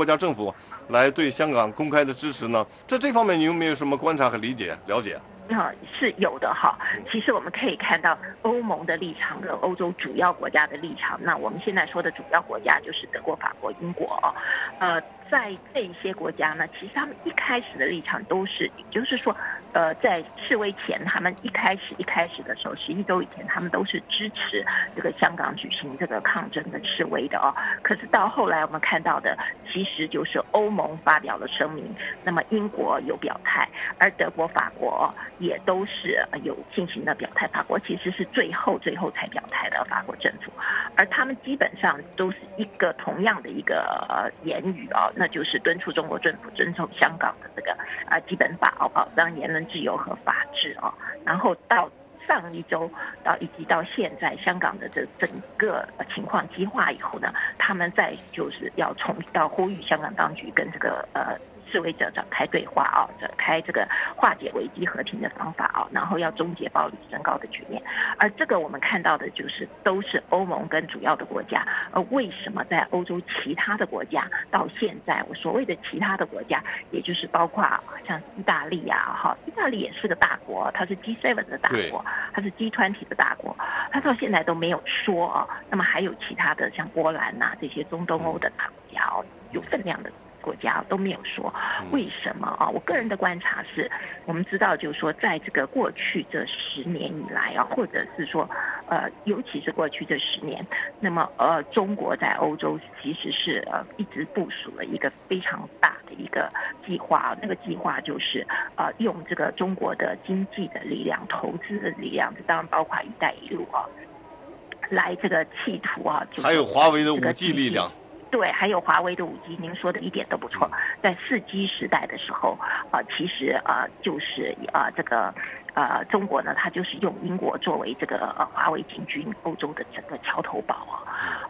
国家政府来对香港公开的支持呢？在这方面你有没有什么观察和理解了解？啊，是有的哈。其实我们可以看到欧盟的立场跟欧洲主要国家的立场。那我们现在说的主要国家就是德国、法国、英国。呃，在这些国家呢，其实他们一开始的立场都是，也就是说，呃，在示威前，他们一开始一开始的时候，十一周以前，他们都是支持这个香港举行这个抗争的示威的哦。可是到后来，我们看到的其实就是欧盟发表了声明，那么英国有表态，而德国、法国也都是有进行了表态。法国其实是最后最后才表态的法国政府，而他们基本上都是一个同样的一个言。语啊，那就是敦促中国政府遵守香港的这个啊基本法哦，保障言论自由和法治啊。然后到上一周到以及到现在，香港的这整个情况激化以后呢，他们再就是要从到呼吁香港当局跟这个呃。示威者展开对话啊，展开这个化解危机和平的方法啊，然后要终结暴力升高的局面。而这个我们看到的就是都是欧盟跟主要的国家。而为什么在欧洲其他的国家到现在，我所谓的其他的国家，也就是包括像意大利啊，哈，意大利也是个大国，它是 G7 的大国，它是 G 团体的大国，它到现在都没有说啊。那么还有其他的像波兰呐这些中东欧的大国家哦，有分量的。国家都没有说为什么啊？我个人的观察是，我们知道就是说，在这个过去这十年以来啊，或者是说，呃，尤其是过去这十年，那么呃，中国在欧洲其实是呃一直部署了一个非常大的一个计划，那个计划就是呃用这个中国的经济的力量、投资的力量，这当然包括“一带一路”啊，来这个企图啊，还有华为的五 G 力量。对，还有华为的五 G，您说的一点都不错。在四 G 时代的时候，啊，其实啊，就是啊，这个，呃，中国呢，它就是用英国作为这个呃华为进军欧洲的整个桥头堡啊，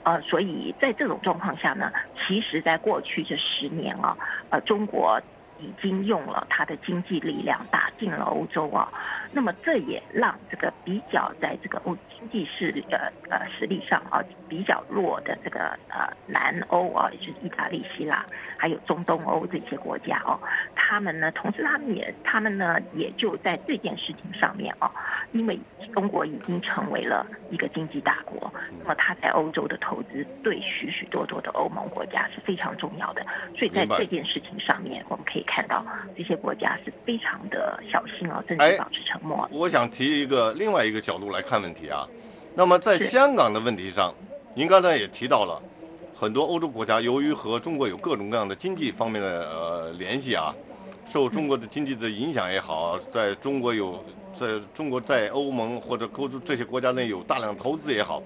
呃，所以在这种状况下呢，其实在过去这十年啊，呃，中国。已经用了他的经济力量打进了欧洲啊，那么这也让这个比较在这个欧经济势呃呃实力上啊比较弱的这个呃南欧啊，就是意大利、希腊，还有中东欧这些国家哦，他们呢，同时他们也他们呢也就在这件事情上面哦，因为中国已经成为了一个经济大国，那么他在欧洲的投资对许许多多的欧盟国家是非常重要的，所以在这件事情上面我们可以。看到这些国家是非常的小心哦，甚至保持沉默。我想提一个另外一个角度来看问题啊。那么在香港的问题上，您刚才也提到了，很多欧洲国家由于和中国有各种各样的经济方面的呃联系啊，受中国的经济的影响也好，在中国有在中国在欧盟或者欧洲这些国家内有大量投资也好，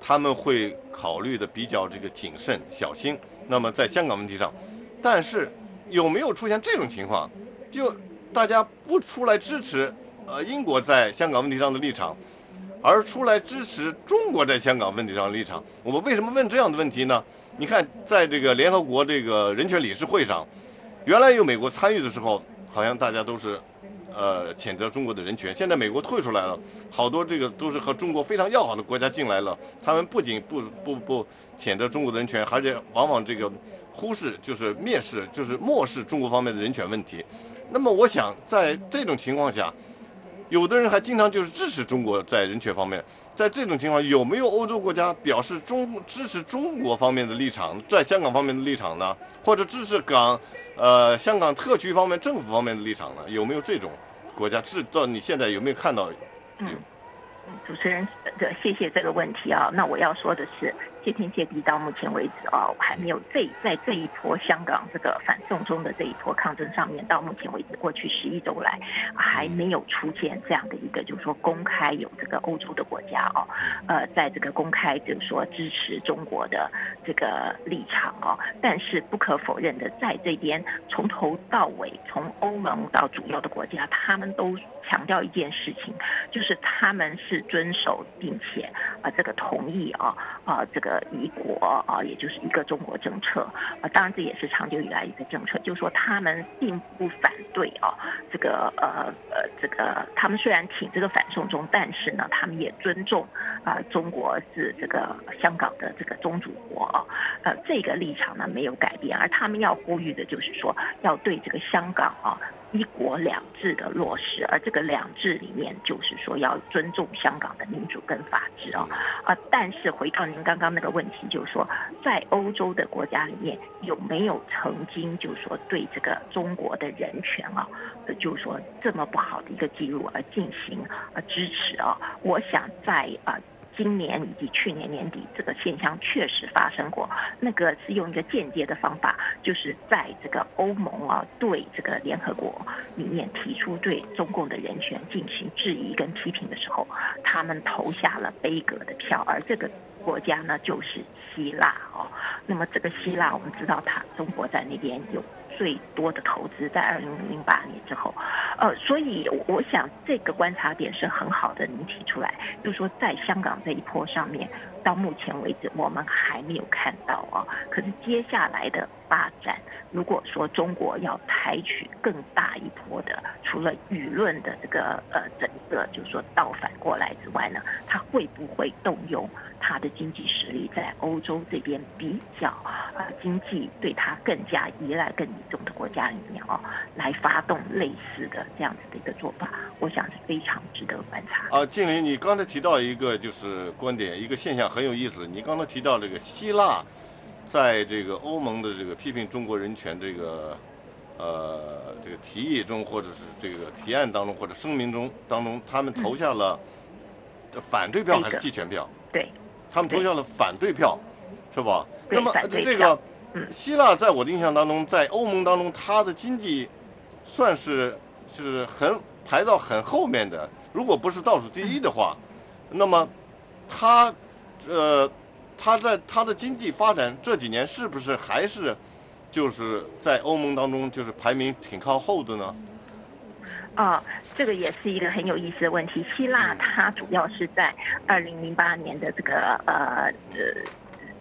他们会考虑的比较这个谨慎小心。那么在香港问题上，但是。有没有出现这种情况？就大家不出来支持呃英国在香港问题上的立场，而出来支持中国在香港问题上的立场。我们为什么问这样的问题呢？你看，在这个联合国这个人权理事会上，原来有美国参与的时候，好像大家都是呃谴责中国的人权。现在美国退出来了，好多这个都是和中国非常要好的国家进来了，他们不仅不不不谴责中国的人权，而且往往这个。忽视就是蔑视，就是漠视中国方面的人权问题。那么，我想在这种情况下，有的人还经常就是支持中国在人权方面。在这种情况，有没有欧洲国家表示中支持中国方面的立场，在香港方面的立场呢？或者支持港呃香港特区方面政府方面的立场呢？有没有这种国家？制造你现在有没有看到？嗯，主持人，谢谢这个问题啊。那我要说的是。谢天谢地，到目前为止哦，我还没有这在这一波香港这个反送中的这一波抗争上面，到目前为止，过去十一周来还没有出现这样的一个，就是说公开有这个欧洲的国家哦，呃，在这个公开就是说支持中国的这个立场哦。但是不可否认的，在这边从头到尾，从欧盟到主要的国家，他们都强调一件事情，就是他们是遵守并且啊这个同意啊啊这个。一国啊，也就是一个中国政策啊。当然，这也是长久以来一个政策，就是说他们并不反对啊，这个呃呃，这个他们虽然挺这个反送中，但是呢，他们也尊重啊，中国是这个香港的这个宗主国啊，呃，这个立场呢没有改变，而他们要呼吁的就是说，要对这个香港啊。一国两制的落实，而这个两制里面就是说要尊重香港的民主跟法治啊啊！但是回到您刚刚那个问题，就是说在欧洲的国家里面有没有曾经就是说对这个中国的人权啊，就是说这么不好的一个记录而进行啊支持啊？我想在啊。今年以及去年年底，这个现象确实发生过。那个是用一个间接的方法，就是在这个欧盟啊对这个联合国里面提出对中共的人权进行质疑跟批评的时候，他们投下了悲格的票。而这个国家呢，就是希腊哦。那么这个希腊，我们知道，它中国在那边有。最多的投资在二零零八年之后，呃，所以我想这个观察点是很好的，您提出来，就说在香港这一波上面，到目前为止我们还没有看到啊，可是接下来的发展，如果说中国要采取更大一波的，除了舆论的这个呃整个就是说倒反过来之外呢，它会不会动用？它的经济实力在欧洲这边比较啊，经济对它更加依赖、更倚重的国家里面哦，来发动类似的这样子的一个做法，我想是非常值得观察。啊，静林，你刚才提到一个就是观点，一个现象很有意思。你刚才提到这个希腊，在这个欧盟的这个批评中国人权这个呃这个提议中，或者是这个提案当中，或者声明中当中，他们投下了反对票还是弃权票？对。他们投下了反对票，是吧？那么这个希腊在我的印象当中，在欧盟当中，它的经济算是是很排到很后面的。如果不是倒数第一的话，那么它呃，它在它的经济发展这几年是不是还是就是在欧盟当中就是排名挺靠后的呢？啊，这个也是一个很有意思的问题。希腊它主要是在二零零八年的这个呃呃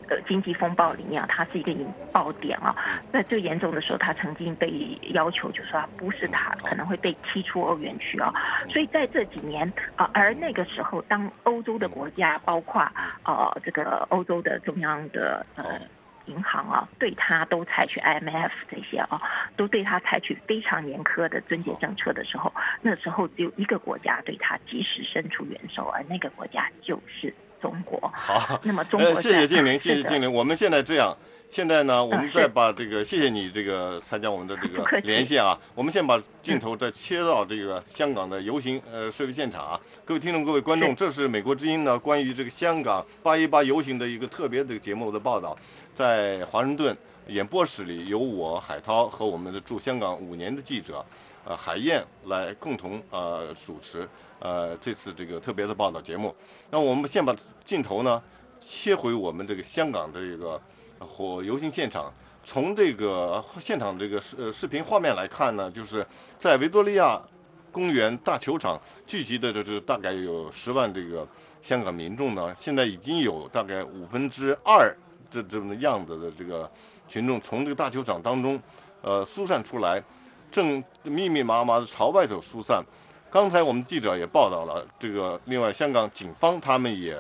呃经济风暴里面啊，它是一个引爆点啊。在最严重的时候，它曾经被要求就说不是它可能会被踢出欧元区啊。所以在这几年啊，而那个时候，当欧洲的国家，包括呃这个欧洲的中央的呃。银行啊，对他都采取 IMF 这些啊，都对他采取非常严苛的尊节政策的时候，那时候只有一个国家对他及时伸出援手，而那个国家就是中国。好，那么中国谢谢静玲，谢谢静玲。我们现在这样，现在呢，我们再把这个，谢谢你这个参加我们的这个 连线啊。我们先把镜头再切到这个香港的游行呃示威现场啊。各位听众，各位观众，这是美国之音呢关于这个香港八一八游行的一个特别的节目的报道。在华盛顿演播室里，有我海涛和我们的驻香港五年的记者，呃海燕来共同呃主持呃这次这个特别的报道节目。那我们先把镜头呢切回我们这个香港的这个火游行现场。从这个现场这个视视频画面来看呢，就是在维多利亚公园大球场聚集的这这大概有十万这个香港民众呢，现在已经有大概五分之二。这这么样子的这个群众从这个大球场当中，呃，疏散出来，正密密麻麻的朝外头疏散。刚才我们记者也报道了，这个另外香港警方他们也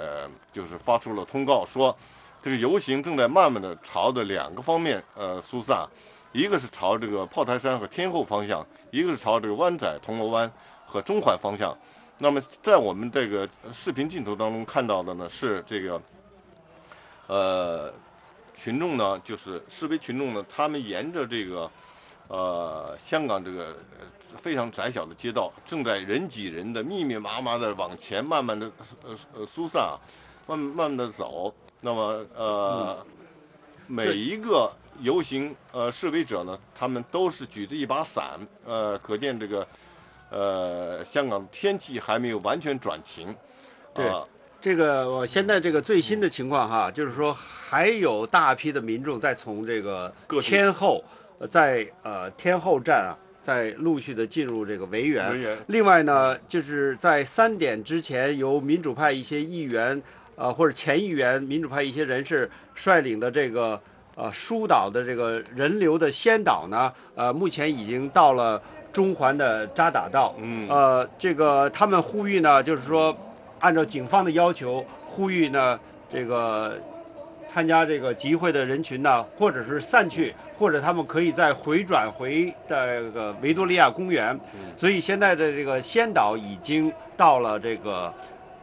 就是发出了通告，说这个游行正在慢慢的朝着两个方面呃疏散，一个是朝这个炮台山和天后方向，一个是朝这个湾仔、铜锣湾和中环方向。那么在我们这个视频镜头当中看到的呢是这个。呃，群众呢，就是示威群众呢，他们沿着这个，呃，香港这个非常窄小的街道，正在人挤人的、密密麻麻的往前慢慢的呃呃疏散啊，慢慢慢的走。那么呃，每一个游行呃示威者呢，他们都是举着一把伞，呃，可见这个呃香港天气还没有完全转晴，对。这个我现在这个最新的情况哈，就是说还有大批的民众在从这个天后，在呃天后站啊，在陆续的进入这个维园。另外呢，就是在三点之前，由民主派一些议员呃或者前议员、民主派一些人士率领的这个呃疏导的这个人流的先导呢，呃目前已经到了中环的扎打道。嗯呃，这个他们呼吁呢，就是说按照警方的要求，呼吁呢这个。参加这个集会的人群呢，或者是散去，或者他们可以再回转回这个维多利亚公园。所以现在的这个先导已经到了这个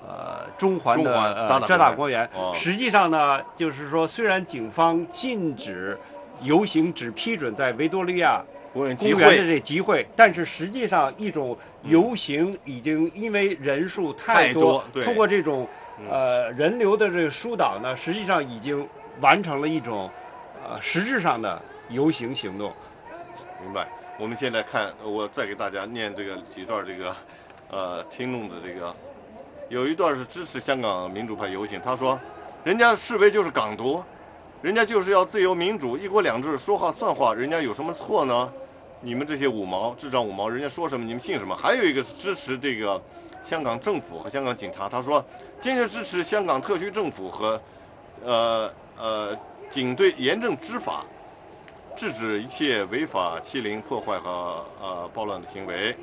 呃中环的中环呃扎打公公园。哦。实际上呢，就是说虽然警方禁止游行，只批准在维多利亚公园的这集会，但是实际上一种游行已经因为人数太太多通过这种嗯呃人流的这个疏导呢，实际上已经完成了一种呃实质上的游行行动。明白。我们现在看，呃我再给大家念这个几段这个，呃，听众的这个，有一段是支持香港民主派游行，他说，人家示威就是港独，人家就是要自由民主、一国两制，说话算话，人家有什么错呢？你们这些五毛智障五毛，人家说什么你们信什么？还有一个是支持这个香港政府和香港警察，他说坚决支持香港特区政府和呃呃警队严正执法，制止一切违法欺凌、破坏和呃暴乱的行为，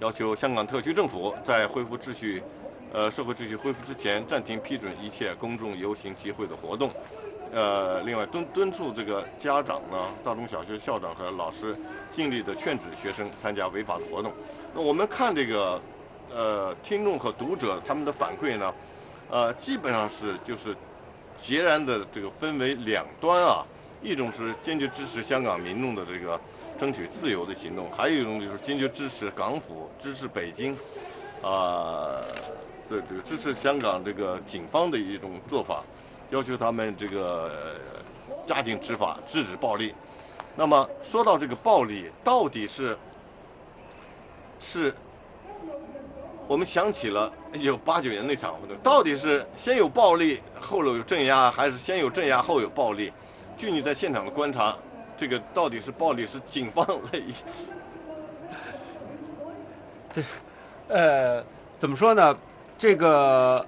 要求香港特区政府在恢复秩序、呃社会秩序恢复之前，暂停批准一切公众游行集会的活动。呃，另外敦敦促这个家长呢，大中小学校长和老师尽力的劝止学生参加违法的活动。那我们看这个呃听众和读者他们的反馈呢，呃，基本上是就是截然的这个分为两端啊，一种是坚决支持香港民众的这个争取自由的行动，还有一种就是坚决支持港府、支持北京，啊、对这个支持香港这个警方的一种做法，要求他们这个加紧执法，制止暴力。那么说到这个暴力，到底是是我们想起了一九八九年那场，到底是先有暴力后有镇压，还是先有镇压后有暴力？据你在现场的观察，这个到底是暴力是警方 来？呃，怎么说呢？这个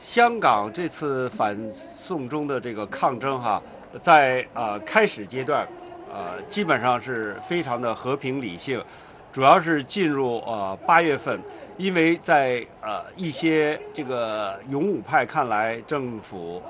香港这次反送中的这个抗争哈，在呃开始阶段，呃基本上是非常的和平理性，主要是进入呃八月份，因为在呃一些这个勇武派看来，政府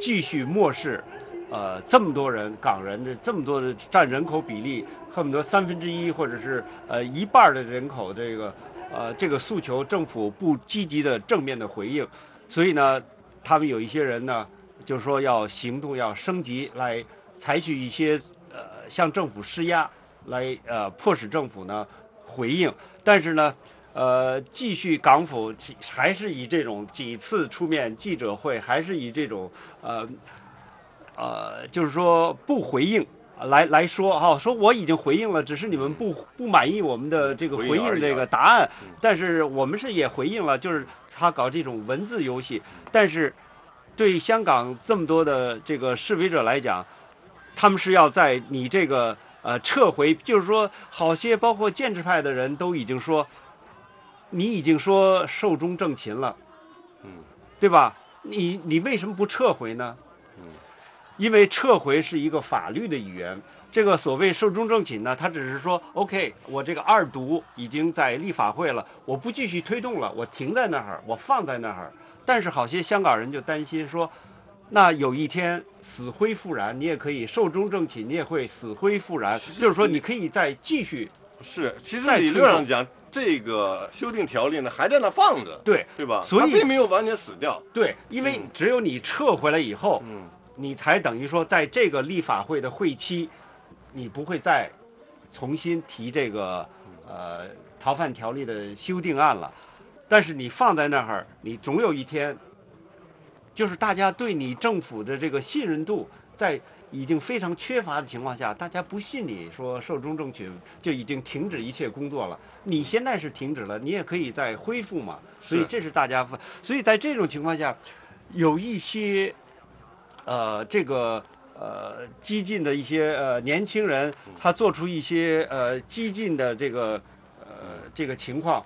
继续漠视。呃，这么多人，港人的这么多的占人口比例，恨不得三分之一或者是呃一半的人口，这个呃这个诉求，政府不积极的正面的回应，所以呢，他们有一些人呢，就是说要行动要升级，来采取一些呃向政府施压，来呃迫使政府呢回应，但是呢。呃，继续港府还是以这种几次出面记者会，还是以这种呃呃，就是说不回应来来说哈、说我已经回应了，只是你们不不满意我们的这个回应这个答案，但是我们是也回应了，就是他搞这种文字游戏，但是对香港这么多的这个示威者来讲，他们是要在你这个呃撤回，就是说好些包括建制派的人都已经说，你已经说寿终正寝了，嗯，对吧？你你为什么不撤回呢？嗯，因为撤回是一个法律的语言。这个所谓寿终正寝呢，它只是说，OK，我这个二读已经在立法会了，我不继续推动了，我停在那儿，我放在那儿。但是好些香港人就担心说，那有一天死灰复燃，你也可以寿终正寝，你也会死灰复燃，就是说你可以再继续是，其实再理论上讲，这个修订条例呢还在那放着，对对吧？所以并没有完全死掉。对，因为只有你撤回来以后，嗯，你才等于说在这个立法会的会期，你不会再重新提这个呃逃犯条例的修订案了。但是你放在那儿，你总有一天，就是大家对你政府的这个信任度在已经非常缺乏的情况下，大家不信你说寿终正寝就已经停止一切工作了。你现在是停止了，你也可以再恢复嘛。所以这是大家，所以在这种情况下，有一些呃这个。呃，激进的一些呃年轻人，他做出一些呃激进的这个呃这个情况，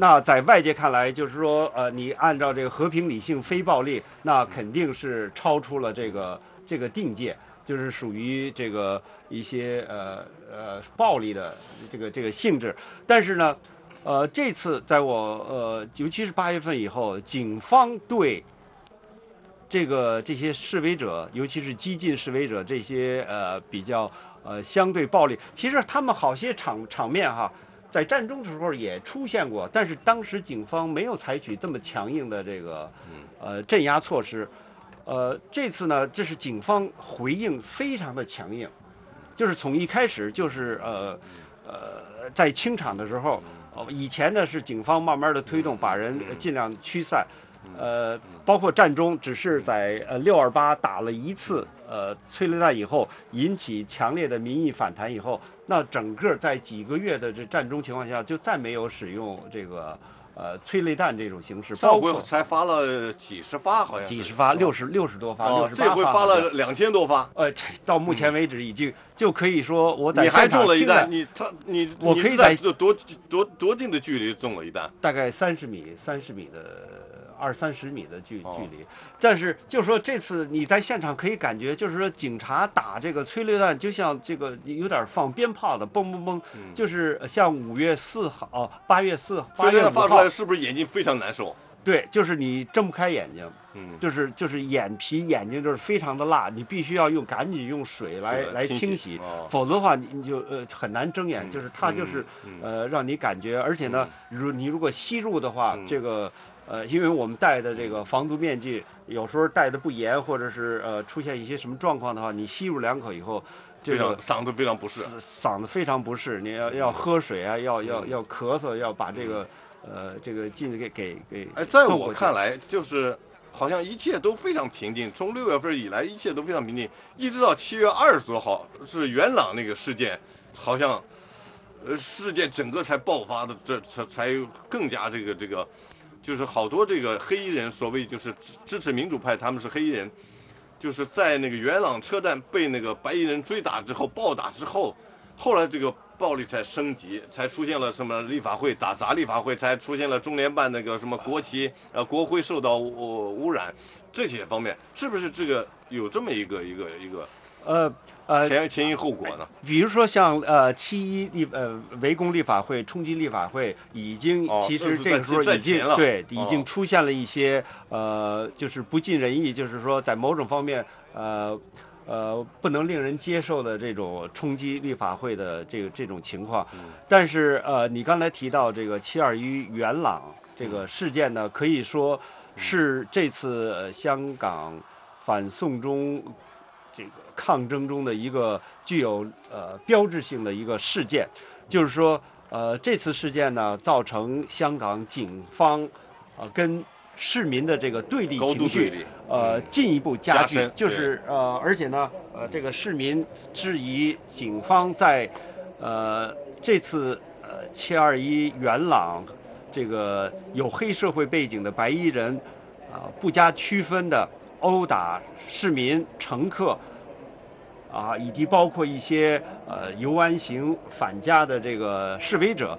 那在外界看来，就是说，呃，你按照这个和平、理性、非暴力，那肯定是超出了这个这个定界，就是属于这个一些呃呃暴力的这个这个性质。但是呢，呃，这次在我呃，尤其是八月份以后，警方对这个这些示威者，尤其是激进示威者，这些呃比较呃相对暴力，其实他们好些场场面哈。在战争的时候也出现过，但是当时警方没有采取这么强硬的这个呃镇压措施，呃，这次呢，这是警方回应非常的强硬，就是从一开始就是呃呃在清场的时候，以前呢是警方慢慢的推动，把人尽量驱散，呃，包括战中只是在呃六二八打了一次呃催泪弹以后，引起强烈的民意反弹以后。那整个在几个月的这战中情况下，就再没有使用这个呃催泪弹这种形式。上回才发了几十发，好像几十发，六十六十多发，六十这回发了两千多发。呃，到目前为止已经就可以说我在你还中了一弹，你他你我可以在多多多近的距离中了一弹？大概三十米，三十米的。二三十米的距距离，但是就说这次你在现场可以感觉，就是说警察打这个催泪弹，就像这个有点放鞭炮的，嘣嘣嘣，就是像五月四号、八月四、八月五发出来是不是眼睛非常难受？对，就是你睁不开眼睛，嗯，就是就是眼皮、眼睛就是非常的辣，你必须要用赶紧用水来来清洗，否则的话你你就呃很难睁眼，就是它就是呃让你感觉，而且呢，如你如果吸入的话，这个。呃，因为我们戴的这个防毒面具，有时候戴的不严，或者是呃出现一些什么状况的话，你吸入两口以后，这个嗓子非常不适，嗓子非常不适，你要要喝水啊，要要要咳嗽，要把这个呃这个镜子给给给。哎，在我看来，就是好像一切都非常平静，从六月份以来一切都非常平静，一直到七月二十多号是元朗那个事件，好像呃事件整个才爆发的，这才才更加这个这个。就是好多这个黑衣人，所谓就是支持民主派，他们是黑衣人，就是在那个元朗车站被那个白衣人追打之后，暴打之后，后来这个暴力才升级，才出现了什么立法会打砸立法会，才出现了中联办那个什么国旗呃国徽受到污污染这些方面，是不是这个有这么一个一个一个？呃呃，前前因后果呢？比如说像呃七一立呃围攻立法会、冲击立法会，已经其实这个时候已经对已经出现了一些呃就是不尽人意，就是说在某种方面呃呃不能令人接受的这种冲击立法会的这个这种情况。但是呃你刚才提到这个七二一元朗这个事件呢，可以说是这次香港反送中。这个抗争中的一个具有呃标志性的一个事件，就是说，呃，这次事件呢，造成香港警方，呃，跟市民的这个对立情绪，呃，进一步加剧。就是呃，而且呢，呃，这个市民质疑警方在，呃，这次呃七二一元朗这个有黑社会背景的白衣人，啊，不加区分的。殴打市民、乘客，啊，以及包括一些呃游安行返家的这个示威者，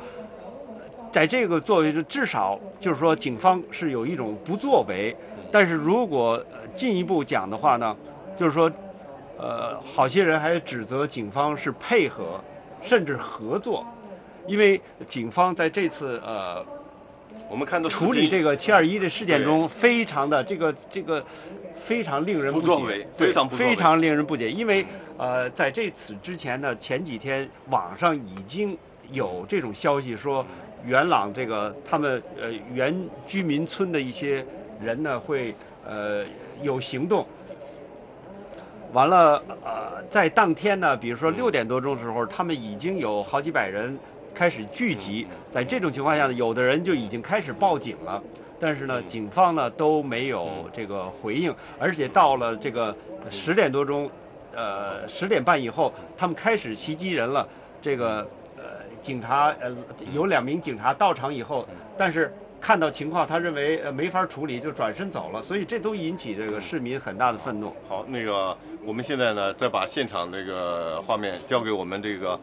在这个作为至少就是说，警方是有一种不作为。但是如果进一步讲的话呢，就是说，呃，好些人还指责警方是配合，甚至合作，因为警方在这次呃。我们看到处理这个七二一的事件中，非常的这个这个非常令人不解，非常非常令人不解。因为呃，在这次之前呢，前几天网上已经有这种消息说，元朗这个他们呃原居民村的一些人呢会呃有行动。完了呃，在当天呢，比如说六点多钟的时候，他们已经有好几百人。开始聚集，在这种情况下呢，有的人就已经开始报警了，但是呢，警方呢都没有这个回应，而且到了这个十点多钟，呃，十点半以后，他们开始袭击人了。这个呃，警察呃，有两名警察到场以后，但是看到情况，他认为呃没法处理，就转身走了。所以这都引起这个市民很大的愤怒。好，那个我们现在呢，再把现场那个画面交给我们这个。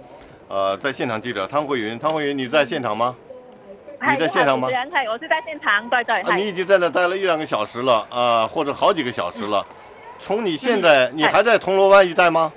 呃，在现场记者汤慧云，汤慧云，你在现场吗？你在现场吗？人，我是在现场，对对。你已经在那待了一两个小时了，啊，或者好几个小时了。从你现在，你还在铜锣湾一带吗？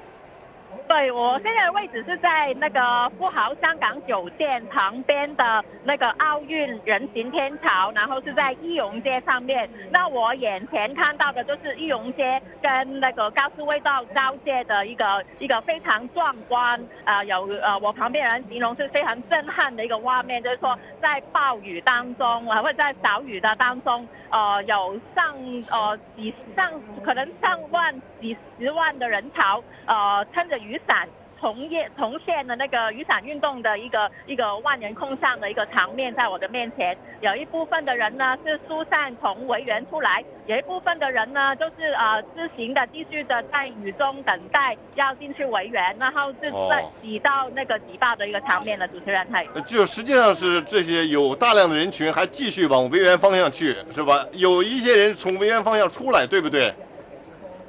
对，我现在的位置是在那个富豪香港酒店旁边的那个奥运人行天桥，然后是在义荣街上面。那我眼前看到的就是义荣街跟那个高速味道交界的一个一个非常壮观啊，有呃，我旁边人形容是非常震撼的一个画面，就是说在暴雨当中啊，或者在小雨的当中，呃，有上呃几上可能上万几十万的人潮，呃，撑着雨。伞重叶重现的那个雨伞运动的一个一个万人空巷的一个场面，在我的面前，有一部分的人呢是疏散从维园出来，有一部分的人呢就是呃自行的继续的在雨中等待要进去维园，然后是在挤到那个挤爆的一个场面的主持人，他就实际上是这些有大量的人群还继续往维园方向去，是吧？有一些人从维园方向出来，对不对？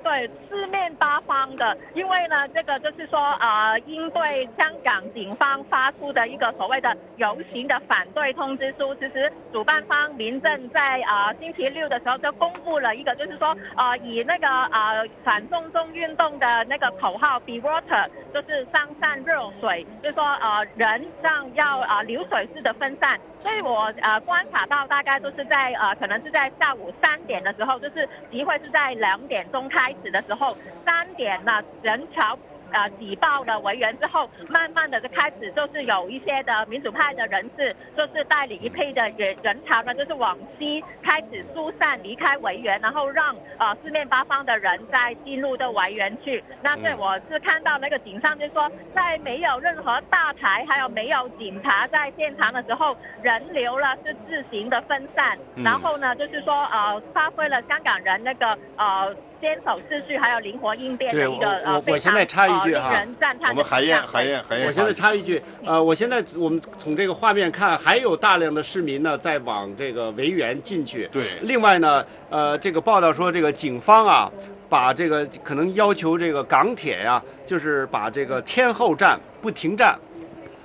对，四面八方的，因为呢，这个就是说，呃，应对香港警方发出的一个所谓的游行的反对通知书，其实主办方民政在啊星期六的时候就公布了一个，就是说，呃，以那个呃反送中运动的那个口号 “Be Water”，就是上善热水，就是说，呃，人让要啊流水式的分散。所以我呃观察到，大概都是在呃可能是在下午三点的时候，就是集会是在两点钟开始的时候，三点呢人潮。呃，挤爆了维园之后，慢慢的就开始就是有一些的民主派的人士，就是带领一批的人人潮呢，就是往西开始疏散离开维园，然后让呃四面八方的人再进入的维园去。那这我是看到那个警上，就说在没有任何大台，还有没有警察在现场的时候，人流呢是自行的分散，然后呢就是说呃发挥了香港人那个呃。坚守秩序，还有灵活应变的一个呃我现在插一句哈，我们海燕海燕海燕，我现在插一句，呃，我现在我们从这个画面看，还有大量的市民呢在往这个维园进去。对。另外呢，呃，这个报道说，这个警方啊，把这个可能要求这个港铁呀，就是把这个天后站不停站，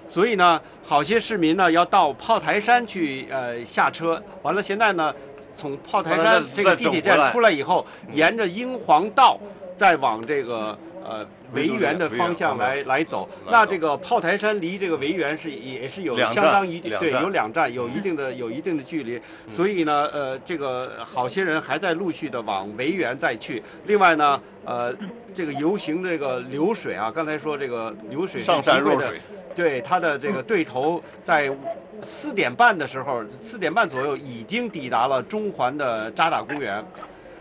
所以呢，好些市民呢要到炮台山去呃下车，完了现在呢。从炮台山这个地铁站出来以后，沿着英皇道再往这个呃维园的方向来来走。那这个炮台山离这个维园是也是有相当一定对有两站有一定的有一定的距离。所以呢呃这个好些人还在陆续的往维园再去。另外呢呃这个游行这个流水啊，刚才说这个流水上山若水。对他的这个对头，在四点半的时候，四点半左右已经抵达了中环的渣打公园，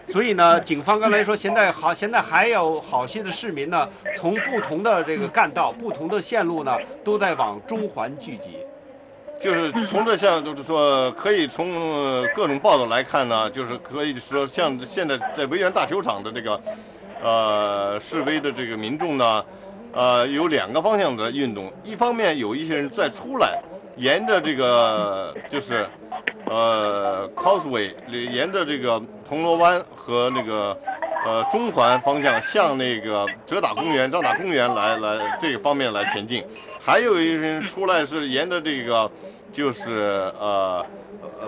所以呢，警方刚才说现在好，现在还有好些的市民呢，从不同的这个干道、不同的线路呢，都在往中环聚集。就是从这项，就是说，可以从各种报道来看呢，就是可以说，像现在在维园大球场的这个，呃，示威的这个民众呢。呃，有两个方向的运动，一方面有一些人在出来，沿着这个就是，呃，Causeway，沿着这个铜锣湾和那个呃中环方向向那个浙打公园、张打公园来来这个方面来前进，还有一些人出来是沿着这个就是呃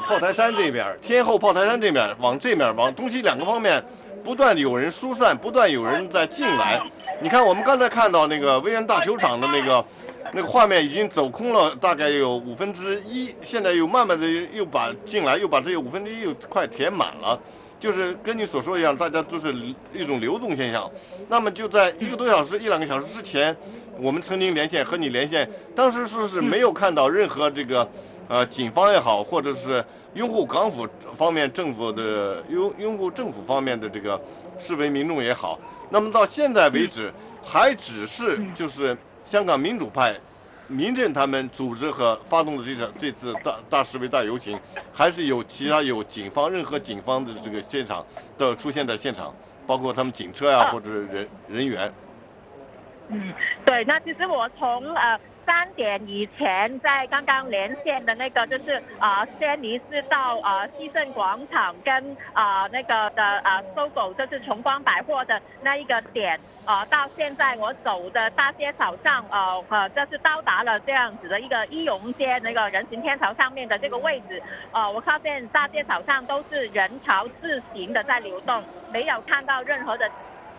炮台山这边，天后炮台山这边往这面往东西两个方面不断有人疏散，不断有人在进来。你看，我们刚才看到那个威园大球场的那个那个画面已经走空了，大概有五分之一，现在又慢慢的又把进来，又把这个五分之一又快填满了，就是跟你所说一样，大家都是一种流动现象。那么就在一个多小时、一两个小时之前，我们曾经连线和你连线，当时说是没有看到任何这个呃警方也好，或者是拥护港府方面政府的拥拥护政府方面的这个示威民众也好。那么到现在为止，还只是就是香港民主派、民政他们组织和发动的这场这次大大示威大游行，还是有其他有警方任何警方的这个现场的出现在现场，包括他们警车呀或者人人员。嗯，对，那其实我从呃。三点以前在刚刚连线的那个就是啊，仙尼斯到啊西镇广场跟啊那个的啊搜狗，就是崇光百货的那一个点啊，到现在我走的大街小巷啊呃，这是到达了这样子的一个一荣街那个人行天桥上面的这个位置啊，我发现大街小巷都是人潮自行的在流动，没有看到任何的。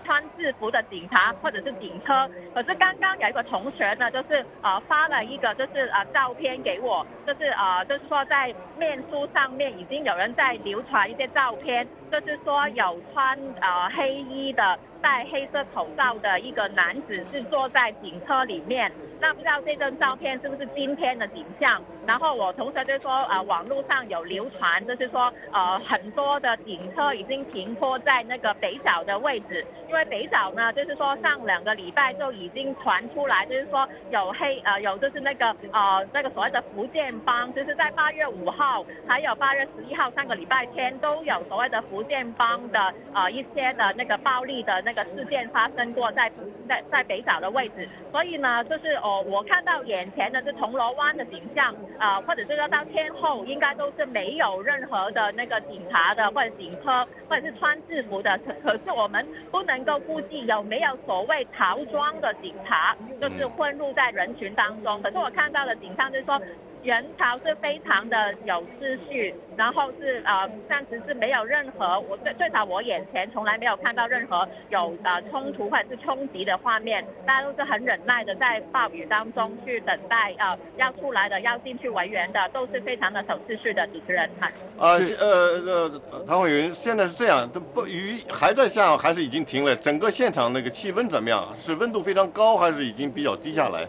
穿制服的警察或者是警车，可是刚刚有一个同学呢，就是呃发了一个就是呃照片给我，就是呃就是说在面书上面已经有人在流传一些照片，就是说有穿呃黑衣的。戴黑色口罩的一个男子是坐在警车里面，那不知道这张照片是不是今天的景象？然后我同学就说，呃，网络上有流传，就是说，呃，很多的警车已经停泊在那个北角的位置，因为北角呢，就是说上两个礼拜就已经传出来，就是说有黑，呃，有就是那个，呃，那个所谓的福建帮，就是在八月五号还有八月十一号三个礼拜天都有所谓的福福建帮的，呃，一些的那个暴力的。那个事件发生过在在在北角的位置，所以呢，就是哦，我看到眼前的是铜锣湾的景象啊，或者是说到天后，应该都是没有任何的那个警察的或者警车或者是穿制服的，可可是我们不能够估计有没有所谓逃装的警察，就是混入在人群当中。可是我看到的景象就是说。人潮是非常的有秩序，然后是呃暂时是没有任何我最最少我眼前从来没有看到任何有呃冲突或者是冲击的画面，大家都是很忍耐的在暴雨当中去等待呃要出来的要进去维园的都是非常的守秩序的主持人哈。呃呃呃，唐慧云，现在是这样，这不雨还在下还是已经停了？整个现场那个气温怎么样？是温度非常高还是已经比较低下来？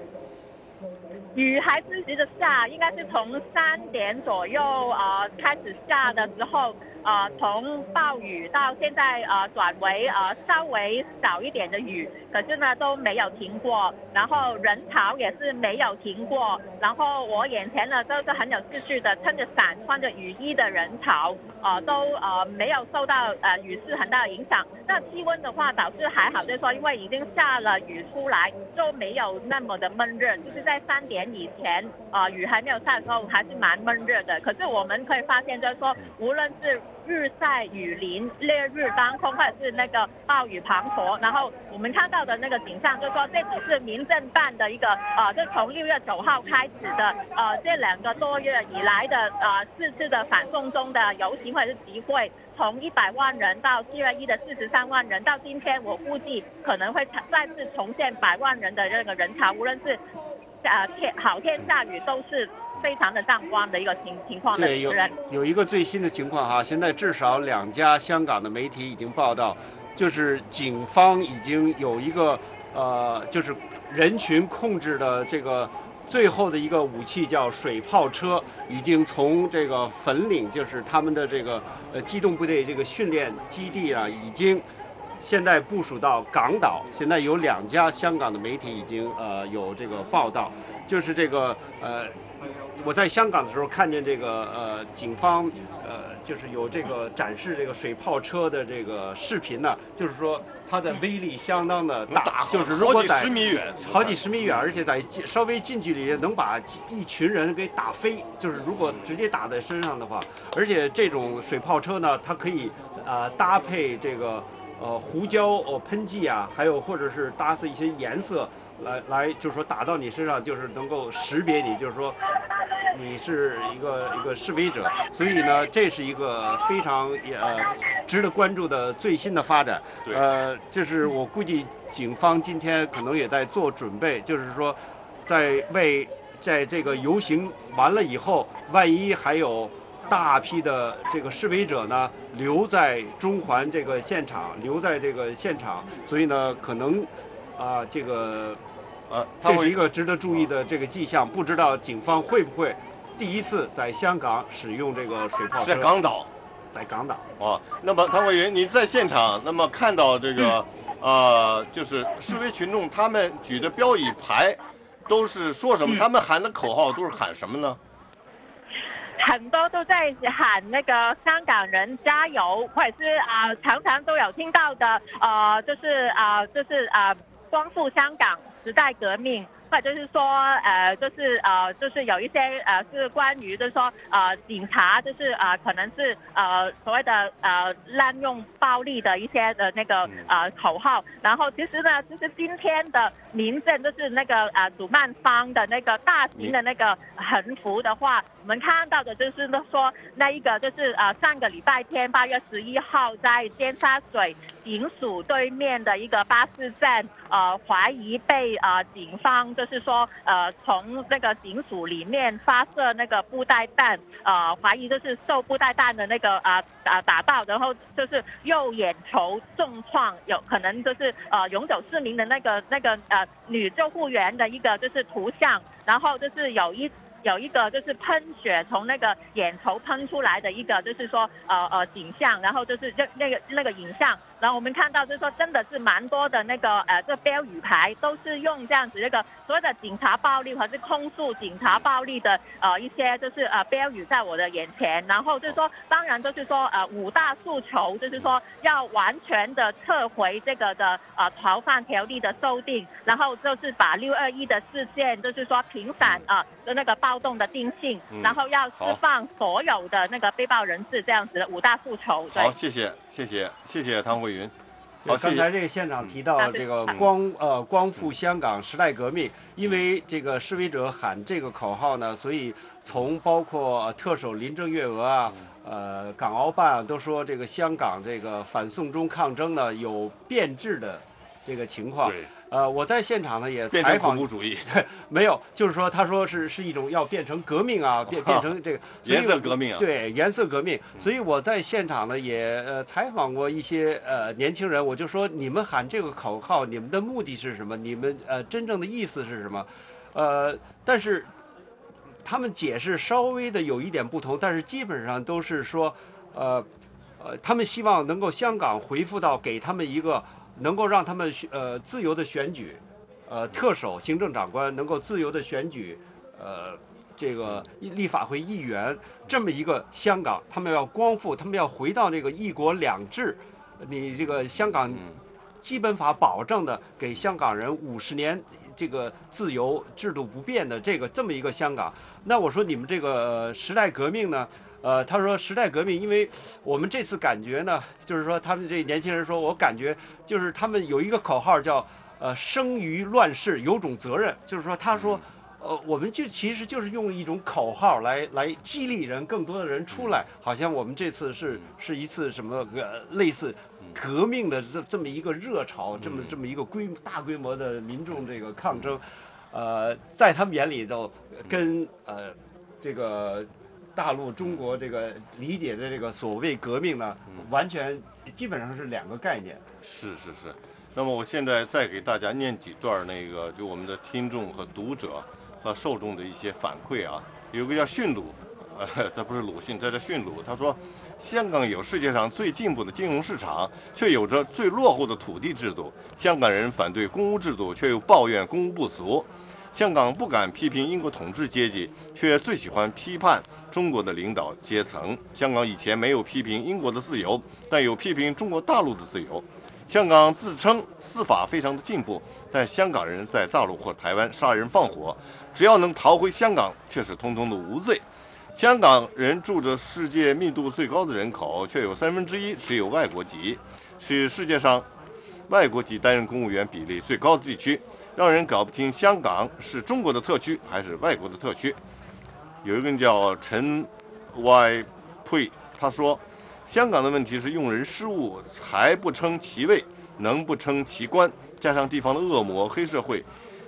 雨还持续的下，应该是从三点左右啊开始下的时候。呃，从暴雨到现在呃转为呃稍微少一点的雨，可是呢都没有停过，然后人潮也是没有停过，然后我眼前呢都是很有秩序的，撑着伞、穿着雨衣的人潮，呃都呃没有受到呃雨势很大的影响。那气温的话导致还好，就是说因为已经下了雨出来，就没有那么的闷热，就是在三点以前，呃雨还没有下的时候还是蛮闷热的。可是我们可以发现就是说，无论是日晒雨淋、烈日当空，或者是那个暴雨滂沱，然后我们看到的那个景象，就说这只是民政办的一个呃，就从六月九号开始的呃，这两个多月以来的呃四次的反送中的游行或者是集会，从一百万人到七月一的四十三万人，到今天我估计可能会再次重现百万人的那个人潮，无论是呃天好天下雨都是。非常的壮观的一个情情况。对，有有一个最新的情况哈，现在至少两家香港的媒体已经报道，就是警方已经有一个呃，就是人群控制的这个最后的一个武器叫水炮车，已经从这个粉岭，就是他们的这个呃机动部队这个训练基地啊，已经现在部署到港岛。现在有两家香港的媒体已经呃有这个报道，就是这个呃。我在香港的时候看见这个呃，警方呃，就是有这个展示这个水炮车的这个视频呢，就是说它的威力相当的大，就是如果在好几十米远，好几十米远，而且在稍微近距离能把一群人给打飞，就是如果直接打在身上的话，而且这种水炮车呢，它可以呃搭配这个呃胡椒哦喷剂啊，还有或者是搭配一些颜色。来来，就是说打到你身上，就是能够识别你，就是说你是一个一个示威者，所以呢，这是一个非常呃值得关注的最新的发展。呃，就是我估计警方今天可能也在做准备，就是说在为在这个游行完了以后，万一还有大批的这个示威者呢留在中环这个现场，留在这个现场，所以呢，可能啊这个。呃，这是一个值得注意的这个迹象，不知道警方会不会第一次在香港使用这个水炮车？在港岛，在港岛。哦，那么唐委员，你在现场，那么看到这个，呃，就是示威群众他们举的标语牌，都是说什么？他们喊的口号都是喊什么呢？很多都在喊那个香港人加油，或者是啊，常常都有听到的，呃，就是啊，就是啊。光复香港，时代革命，块就是说呃就是呃就是有一些呃是关于就是说呃警察就是呃可能是呃所谓的呃滥用暴力的一些的那个呃口号，然后其实呢，就是今天的民政就是那个呃主办方的那个大型的那个横幅的话，我们看到的就是说那一个就是呃上个礼拜天八月十一号在尖沙咀警署对面的一个巴士站，呃怀疑被呃警方就是说呃从那个警署里面发射那个布袋弹，呃怀疑就是受布袋弹的那个啊啊打到，然后就是右眼球重创，有可能就是呃永久失明的那个那个呃女救护员的一个就是图像，然后就是有一。有一个就是喷血从那个眼球喷出来的一个，就是说呃呃景象，然后就是这那个那个影像，然后我们看到就是说真的是蛮多的那个呃这标语牌都是用这样子那个所谓的警察暴力或是控诉警察暴力的呃一些就是呃标语在我的眼前，然后就是说当然就是说呃五大诉求就是说要完全的撤回这个的呃逃犯条例的修订，然后就是把六二一的事件就是说平反啊的那个暴动的定性，然后要释放所有的那个被爆人士这样子的五大诉求。好，谢谢谢谢谢谢汤慧云。好，刚才这个现场提到这个光呃光复香港时代革命，因为这个示威者喊这个口号呢，所以从包括特首林郑月娥啊，呃港澳办啊都说这个香港这个反送中抗争呢有变质的这个情况。呃，我在现场呢也采访，恐怖主义，没有，就是说他说是是一种要变成革命啊，变变成这个 颜色革命啊，对颜色革命。所以我在现场呢也呃采访过一些呃年轻人，我就说你们喊这个口号，你们的目的是什么？你们呃真正的意思是什么？呃，但是他们解释稍微的有一点不同，但是基本上都是说，呃呃，他们希望能够香港恢复到给他们一个。能够让他们选呃自由的选举，呃特首、行政长官能够自由的选举，呃这个立法会议员这么一个香港，他们要光复，他们要回到这个一国两制，你这个香港基本法保证的给香港人五十年这个自由制度不变的这个这么一个香港，那我说你们这个时代革命呢？呃，他说时代革命，因为我们这次感觉呢，就是说他们这年轻人说，我感觉就是他们有一个口号叫呃生于乱世有种责任，就是说他说，呃，我们就其实就是用一种口号来来激励人，更多的人出来，好像我们这次是是一次什么个类似革命的这这么一个热潮，这么这么一个规大规模的民众这个抗争，呃，在他们眼里头跟呃这个。大陆中国这个理解的这个所谓革命呢，完全基本上是两个概念。是是是，那么我现在再给大家念几段那个，就我们的听众和读者和受众的一些反馈啊。有个叫驯鲁，呃，这不是鲁迅，这是驯鲁。他说，香港有世界上最进步的金融市场，却有着最落后的土地制度。香港人反对公屋制度，却又抱怨公屋不足。香港不敢批评英国统治阶级，却最喜欢批判中国的领导阶层。香港以前没有批评英国的自由，但有批评中国大陆的自由。香港自称司法非常的进步，但香港人在大陆或台湾杀人放火，只要能逃回香港，却是通通的无罪。香港人住着世界密度最高的人口，却有三分之一持有外国籍，是世界上外国籍担任公务员比例最高的地区。让人搞不清香港是中国的特区还是外国的特区。有一个人叫陈 Y 呸，他说，香港的问题是用人失误，才不称其位，能不称其官，加上地方的恶魔、黑社会、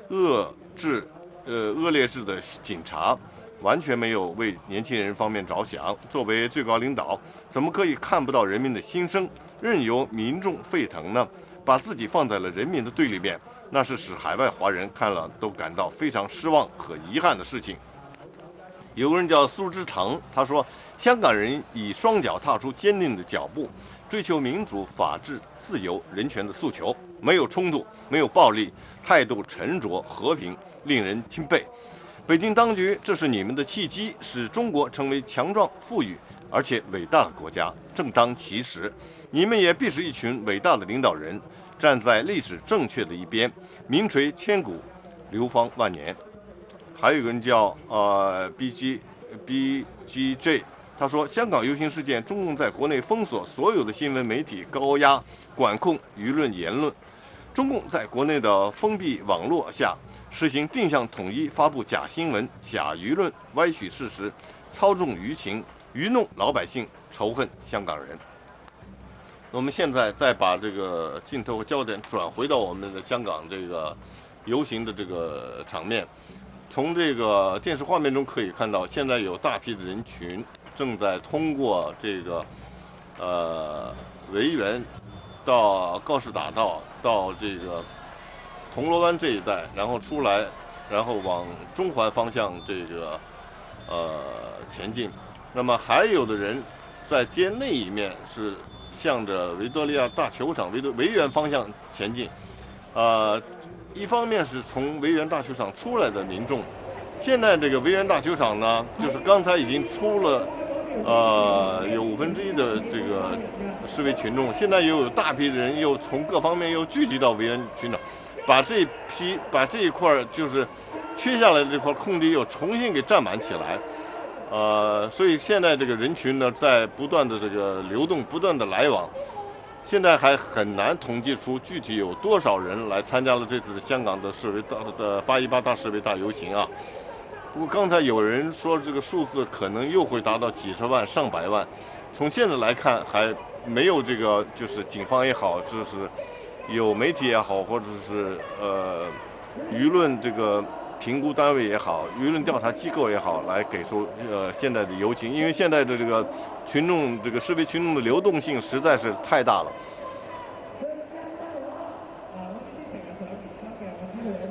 恶制、呃恶劣质的警察，完全没有为年轻人方面着想。作为最高领导，怎么可以看不到人民的心声，任由民众沸腾呢？把自己放在了人民的对立面。那是使海外华人看了都感到非常失望和遗憾的事情。有个人叫苏之腾，他说：“香港人以双脚踏出坚定的脚步，追求民主、法治、自由、人权的诉求，没有冲突，没有暴力，态度沉着和平，令人钦佩。北京当局，这是你们的契机，使中国成为强壮、富裕而且伟大的国家，正当其时。你们也必是一群伟大的领导人。”站在历史正确的一边，名垂千古，流芳万年。还有一个人叫呃 B G B G J，他说香港游行事件，中共在国内封锁所有的新闻媒体，高压管控舆论言论。中共在国内的封闭网络下，实行定向统一，发布假新闻、假舆论，歪曲事实，操纵舆情，愚弄老百姓，仇恨香港人。我们现在再把这个镜头和焦点转回到我们的香港这个游行的这个场面，从这个电视画面中可以看到，现在有大批的人群正在通过这个呃维园到告士打道到这个铜锣湾这一带，然后出来，然后往中环方向这个呃前进。那么还有的人在街那一面是。向着维多利亚大球场维多维园方向前进，呃，一方面是从维园大球场出来的民众，现在这个维园大球场呢，就是刚才已经出了，呃，有五分之一的这个示威群众，现在又有大批的人又从各方面又聚集到维园群场，把这批把这一块就是缺下来的这块空地又重新给占满起来。呃，所以现在这个人群呢，在不断的这个流动，不断的来往，现在还很难统计出具体有多少人来参加了这次的香港的示威大的八一八大示威大游行啊。不过刚才有人说这个数字可能又会达到几十万、上百万，从现在来看还没有这个，就是警方也好，就是有媒体也好，或者是呃舆论这个。评估单位也好，舆论调查机构也好，来给出呃现在的游行，因为现在的这个群众这个示威群众的流动性实在是太大了。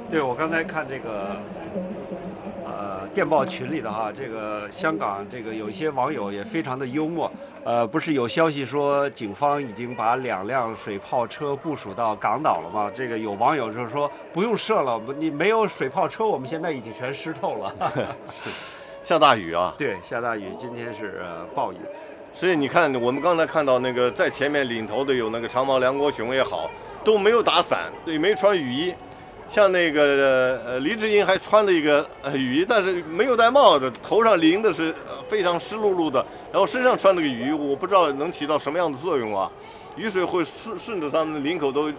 对，我刚才看这个。电报群里的哈，这个香港这个有一些网友也非常的幽默，呃，不是有消息说警方已经把两辆水炮车部署到港岛了吗？这个有网友就是说不用射了，你没有水炮车，我们现在已经全湿透了。是，下大雨啊？对，下大雨，今天是暴雨。所以你看，我们刚才看到那个在前面领头的有那个长毛梁国雄也好，都没有打伞，对，没穿雨衣。像那个呃，黎智英还穿了一个呃雨衣，但是没有戴帽子，头上淋的是非常湿漉漉的，然后身上穿那个雨衣，我不知道能起到什么样的作用啊。雨水会顺顺着他们的领口都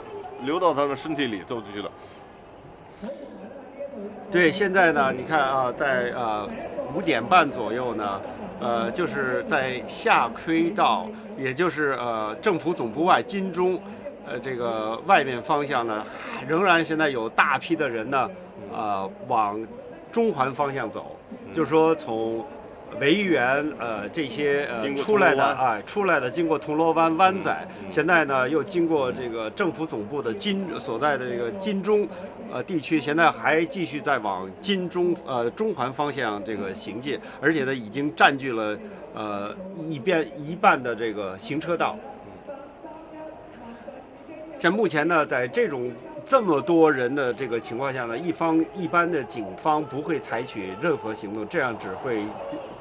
流到他们身体里走出去了。对，现在呢，你看啊，在呃五点半左右呢，呃，就是在下亏道，也就是呃政府总部外金钟。呃，这个外面方向呢，仍然现在有大批的人呢，啊，往中环方向走，就是说从维园呃这些呃出来的啊，出来的经过铜锣湾湾仔，现在呢又经过这个政府总部的金所在的这个金钟呃地区，现在还继续在往金钟呃中环方向这个行进，而且呢已经占据了呃一边一半的这个行车道。像目前呢，在这种这么多人的这个情况下呢，一方一般的警方不会采取任何行动，这样只会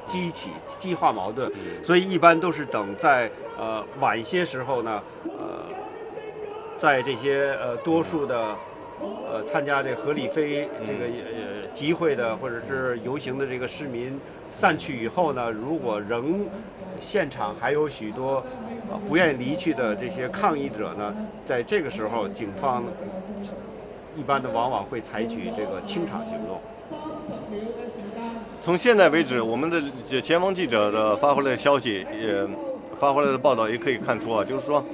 激起激化矛盾，所以一般都是等在呃晚些时候呢，呃，在这些呃多数的呃参加这合理非这个呃集会的或者是游行的这个市民散去以后呢，如果仍现场还有许多。不愿意离去的这些抗议者呢，在这个时候，警方一般的往往会采取这个清场行动。从现在为止，我们的前方记者的发回来的消息，也发回来的报道也可以看出啊，就是说，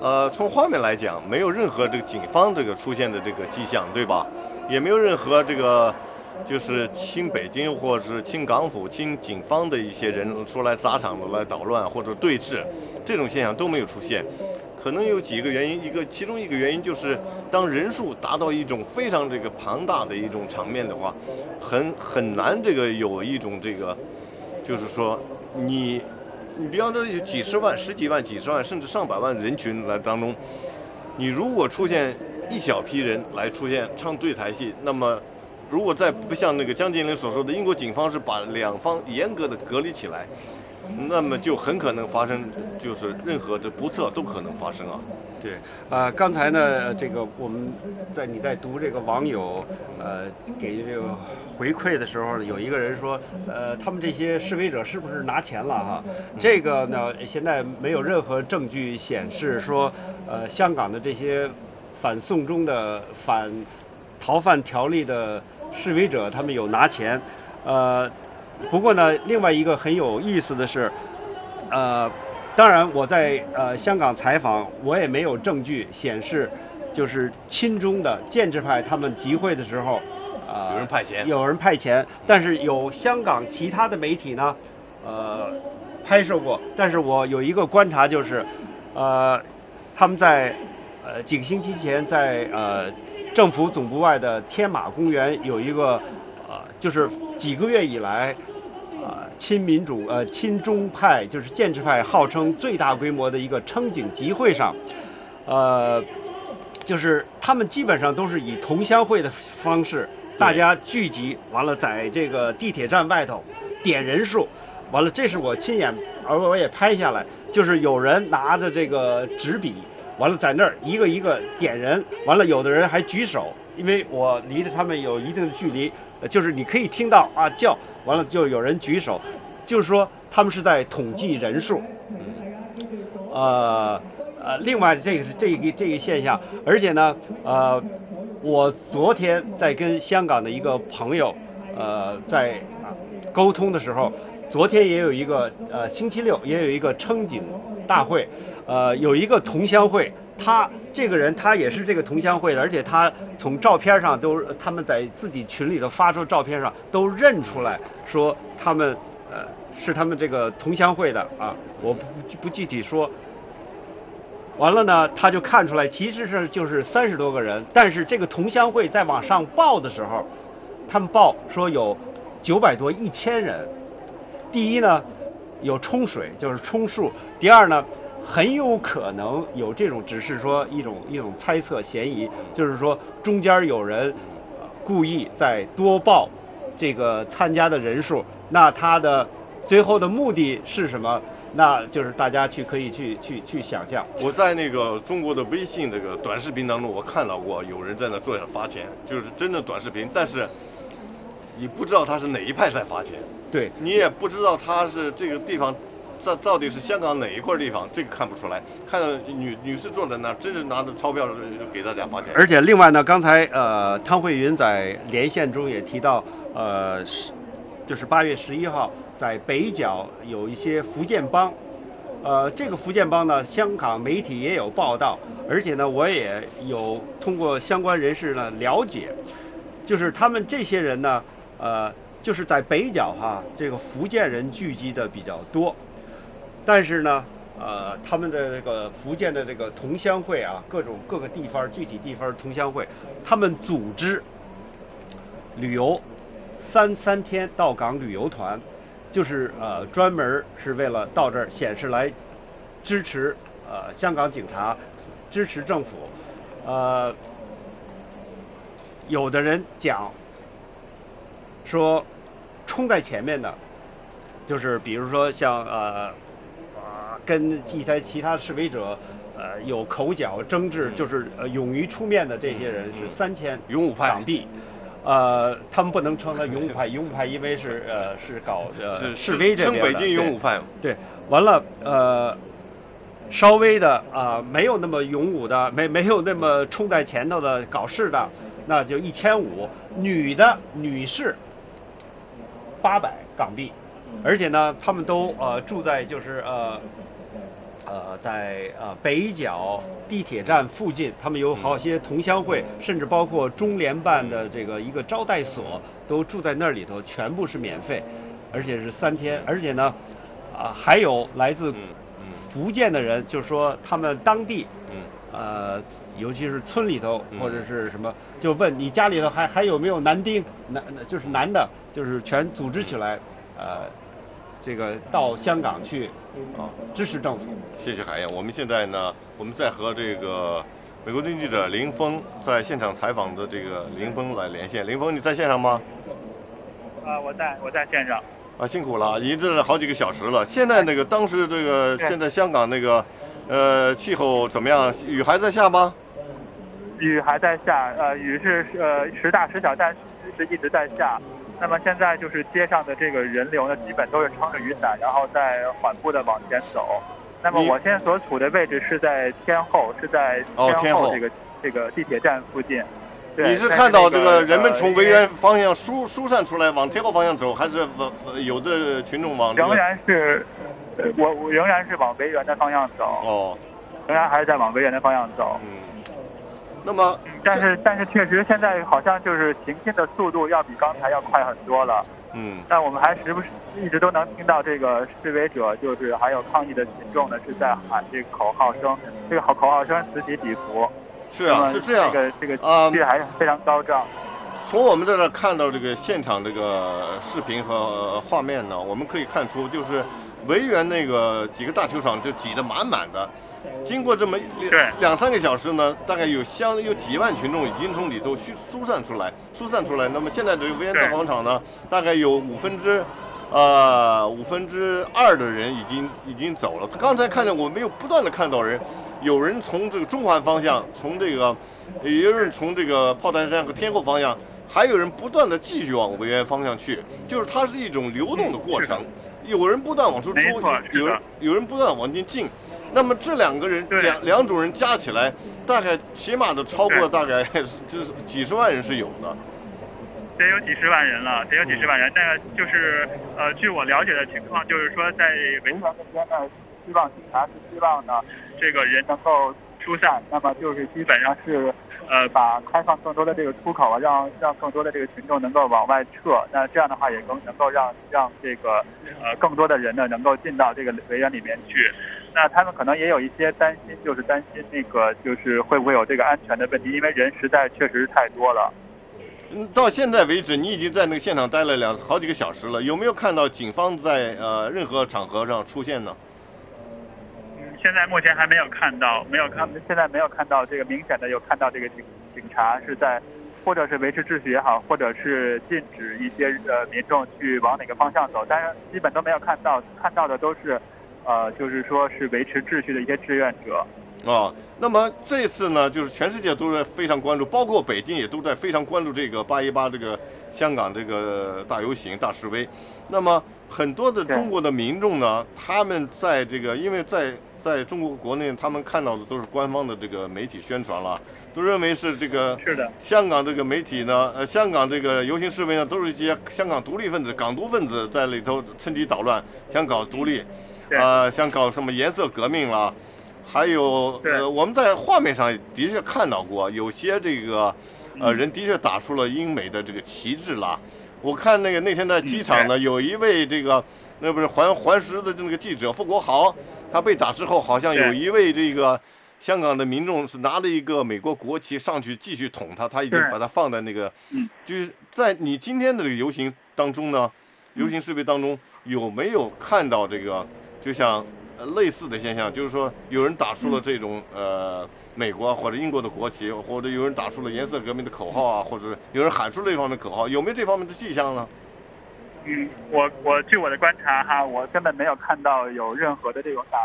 呃，从画面来讲，没有任何这个警方这个出现的这个迹象，对吧？也没有任何这个。就是亲北京或者是亲港府、亲警方的一些人出来砸场子、来捣乱或者对峙，这种现象都没有出现。可能有几个原因，一个其中一个原因就是，当人数达到一种非常这个庞大的一种场面的话，很很难这个有一种这个，就是说你你比方说有几十万、十几万、几十万甚至上百万人群来当中，你如果出现一小批人来出现唱对台戏，那么。如果再不像那个江金玲所说的，英国警方是把两方严格的隔离起来，那么就很可能发生，就是任何的不测都可能发生啊。对，呃，刚才呢，这个我们在你在读这个网友呃给这个回馈的时候呢，有一个人说，呃，他们这些示威者是不是拿钱了哈？这个呢，现在没有任何证据显示说，呃，香港的这些反送中的反逃犯条例的示威者，他们有拿钱，呃，不过呢，另外一个很有意思的是，呃。当然，我在呃香港采访，我也没有证据显示，就是亲中的建制派他们集会的时候，呃，有人派钱，有人派钱，但是有香港其他的媒体呢，呃，拍摄过。但是我有一个观察就是，呃，他们在呃几个星期前在呃政府总部外的天马公园有一个，呃，就是几个月以来。呃，亲民主呃，亲中派就是建制派，号称最大规模的一个称警集会上，呃，就是他们基本上都是以同乡会的方式，大家聚集完了，在这个地铁站外头点人数，完了，这是我亲眼，而我也拍下来，就是有人拿着这个纸笔，完了在那儿一个一个点人，完了有的人还举手，因为我离着他们有一定的距离。就是你可以听到啊叫，完了就有人举手，就是说他们是在统计人数。呃呃，另外这个是这个这个现象，而且呢，呃，我昨天在跟香港的一个朋友，呃，在沟通的时候，昨天也有一个呃星期六也有一个称警大会，呃，有一个同乡会。他这个人，他也是这个同乡会的，而且他从照片上都，他们在自己群里头发出照片上都认出来，说他们呃是他们这个同乡会的啊，我不不具体说。完了呢，他就看出来，其实是就是三十多个人，但是这个同乡会在往上报的时候，他们报说有九百多一千人。第一呢，有冲水，就是冲数；第二呢。很有可能有这种，只是说一种一种猜测嫌疑，就是说中间有人故意在多报这个参加的人数，那他的最后的目的是什么？那就是大家去可以去去去想象。我在那个中国的微信这个短视频当中，我看到过有人在那坐下发钱，就是真的短视频，但是你不知道他是哪一派在发钱，对你也不知道他是这个地方。这到底是香港哪一块地方？这个看不出来。看到女女士坐在那，真是拿着钞票给大家发钱。而且另外呢，刚才呃汤慧云在连线中也提到，呃是就是八月十一号在北角有一些福建帮，呃这个福建帮呢，香港媒体也有报道，而且呢我也有通过相关人士呢了解，就是他们这些人呢，呃就是在北角哈，这个福建人聚集的比较多。但是呢，呃，他们的这个福建的这个同乡会啊，各种各个地方具体地方同乡会，他们组织旅游三三天到港旅游团，就是呃专门是为了到这儿显示来支持呃香港警察，支持政府，呃，有的人讲说冲在前面的，就是比如说像呃。跟一些其他示威者，呃，有口角争执，就是呃，勇于出面的这些人是三千勇武派。港币，呃，他们不能称他勇武派，勇武派因为是呃是搞呃示威这边的，称北京勇武派，对，完了呃，稍微的啊没有那么勇武的，没没有那么冲在前头的搞事的，那就一千五，女的女士八百港币，而且呢，他们都呃住在就是呃。呃，在呃北角地铁站附近，他们有好些同乡会，甚至包括中联办的这个一个招待所，都住在那里头，全部是免费，而且是三天。而且呢，啊，还有来自福建的人，就是说他们当地，呃，尤其是村里头或者是什么，就问你家里头还还有没有男丁，男就是男的，就是全组织起来，呃。这个到香港去啊，支持政府。谢谢海燕。我们现在呢，我们在和这个美国经济记者林峰在现场采访的这个林峰来连线。林峰，你在线上吗？啊，我在，我在线上。啊，辛苦了，已经这好几个小时了。现在那个当时这个现在香港那个呃气候怎么样？雨还在下吗？雨还在下，呃，雨是呃时大时小，但是一直在下。那么现在就是街上的这个人流呢，基本都是撑着雨伞，然后在缓步的往前走。那么我现在所处的位置是在天后，是在哦天后这个、这个地铁站附近。对你是看到这个人们从维呃园方向疏疏散出来往天后方向走，还是往呃有的群众往这仍然是，呃我我仍然是往维园的方向走，哦仍然还是在往维园的方向走。嗯，那么但是但是确实现在好像就是行进的速度要比刚才要快很多了。嗯但我们还时不时一直都能听到这个示威者，就是还有抗议的群众呢，是在喊这个口号声，这个口口号声此起彼伏。是啊是这样这。个这个啊气势还是非常高涨。从我们这儿看到这个现场这个视频和呃画面呢，我们可以看出，就是维园那个几个大球场就挤得满满的。经过这么两两三个小时呢，大概有相有几万群众已经从里头疏疏散出来，疏散出来。那么现在这个维园大广场呢，大概有五分之，呃五分之二的人已经已经走了。刚才看见我们有不断的看到人，有人从这个中环方向，从这个，也有人从这个炮台山和天后方向，还有人不断的继续往维园方向去，就是它是一种流动的过程，有人不断往出出有人有人不断往进进。那么这两个人对两两种人加起来，大概起码都超过大概是就是几十万人是有的。得有几十万人了，得有几十万人。那个就是呃，据我了解的情况，就是说在维园这边呢，希望警察是希望呢，这个人能够疏散，那么就是基本上是呃，把开放更多的这个出口啊，让让更多的这个群众能够往外撤。那这样的话，也更能够让让这个呃更多的人呢，能够进到这个围园里面去。那他们可能也有一些担心，就是担心那个就是会不会有这个安全的问题，因为人实在确实是太多了。嗯，到现在为止，你已经在那个现场待了两好几个小时了，有没有看到警方在呃任何场合上出现呢？嗯现在目前还没有看到，没有看，现在没有看到这个明显的有看到这个警警察是在，或者是维持秩序也好，或者是禁止一些呃民众去往哪个方向走，但是基本都没有看到，看到的都是，呃，就是说是维持秩序的一些志愿者。啊，那么这次呢，就是全世界都在非常关注，包括北京也都在非常关注这个八一八这个香港这个大游行、大示威。那么很多的中国的民众呢，他们在这个，因为在在中国国内，他们看到的都是官方的这个媒体宣传了，都认为是这个是的，香港这个媒体呢，呃，香港这个游行示威呢，都是一些香港独立分子、港独分子在里头趁机捣乱，想搞独立，对呃，像搞什么颜色革命啦，还有呃，我们在画面上的确看到过，有些这个呃嗯人的确打出了英美的这个旗帜啦。我看那个那天在机场嗯呢，有一位这个那不是环环时的那个记者傅国豪，他被打之后，好像有一位这个香港的民众是拿了一个美国国旗上去继续捅他，他已经把他放在那个嗯，就是在你今天的这个游行当中呢，游行示威当中有没有看到这个就像呃类似的现象，就是说有人打出了这种呃美国或者英国的国旗，或者有人打出了颜色革命的口号啊，或者有人喊出了这方面的口号，有没有这方面的迹象呢？嗯，我我据我的观察哈，我根本没有看到有任何的这种打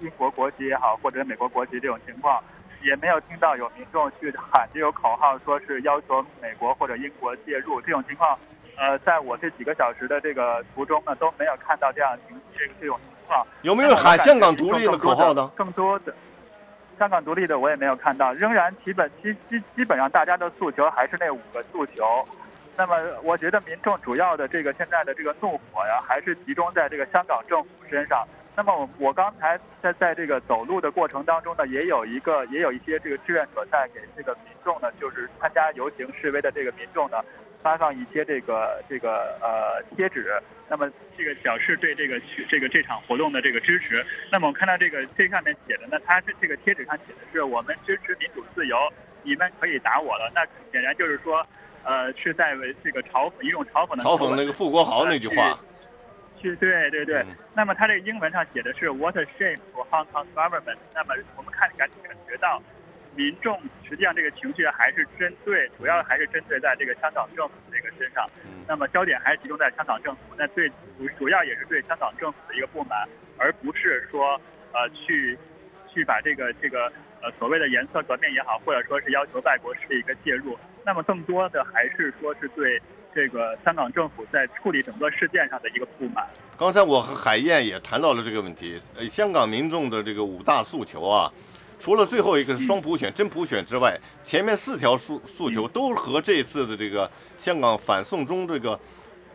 英国国旗也好，或者美国国旗这种情况，也没有听到有民众去喊这种口号，说是要求美国或者英国介入这种情况。呃，在我这几个小时的这个途中呢，都没有看到这样情这这种情况。有没有人喊香港独立的口号呢？更多的香港独立的我也没有看到，仍然基本基基基本上大家的诉求还是那五个诉求。那么我觉得民众主要的这个现在的这个怒火呀，还是集中在这个香港政府身上。那么我我刚才在在这个走路的过程当中呢，也有一个也有一些这个志愿者在给这个民众呢，就是参加游行示威的这个民众呢，发放一些这个这个呃贴纸。那么这个表示对这个这个这场活动的这个支持。那么我看到这个这上面写的呢，它是这个贴纸上写的是我们支持民主自由，你们可以打我了。那显然就是说。呃，是在为这个嘲讽一种嘲讽的嘲讽那个傅国豪那句话。是，对对对。嗯那么它这个英文上写的是 "What a shame for Hong Kong government"。那么我们看感感觉到，民众实际上这个情绪还是针对，主要还是针对在这个香港政府这个身上。那么焦点还是集中在香港政府，那对主主要也是对香港政府的一个不满，而不是说呃去去把这个这个呃所谓的颜色革命也好，或者说是要求外国势力一个介入。那么更多的还是说是对这个香港政府在处理整个事件上的一个不满。刚才我和海燕也谈到了这个问题，呃，香港民众的这个五大诉求啊。除了最后一个是双普选、真普选之外，前面四条诉诉求都和这次的这个香港反送中这个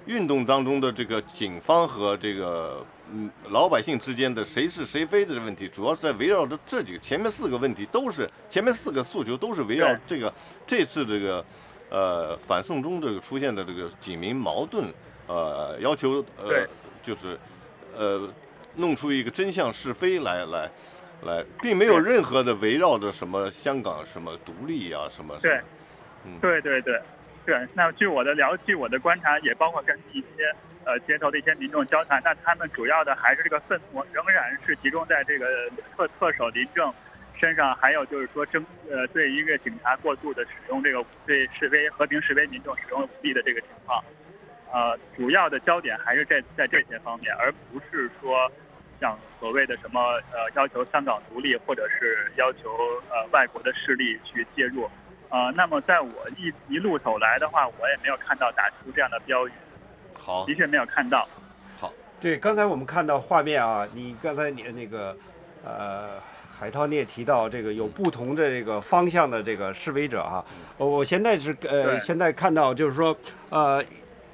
运动当中的这个警方和这个嗯老百姓之间的谁是谁非的问题，主要是在围绕着这几个前面四个问题都是前面四个诉求都是围绕这个这次这个呃反送中这个出现的这个警民矛盾，呃要求呃就是呃弄出一个真相是非来来。来，并没有任何的围绕着什么香港什么独立啊什么。对，嗯，对对对，对。那据我的了据，我的观察也包括跟一些呃街头的一些民众交谈，那他们主要的还是这个愤怒仍然是集中在这个特特首林郑身上，还有就是说争呃对一个警察过度的使用这个对示威和平示威民众使用武力的这个情况，呃，主要的焦点还是在在这些方面，而不是说。像所谓的什么呃要求香港独立，或者是要求呃外国的势力去介入，呃，那么在我一一路走来的话，我也没有看到打出这样的标语。好，的确没有看到。好，对，刚才我们看到画面啊，你刚才你那个呃海涛你也提到这个有不同的这个方向的这个示威者啊，我现在是呃现在看到就是说呃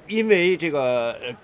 因为这个呃。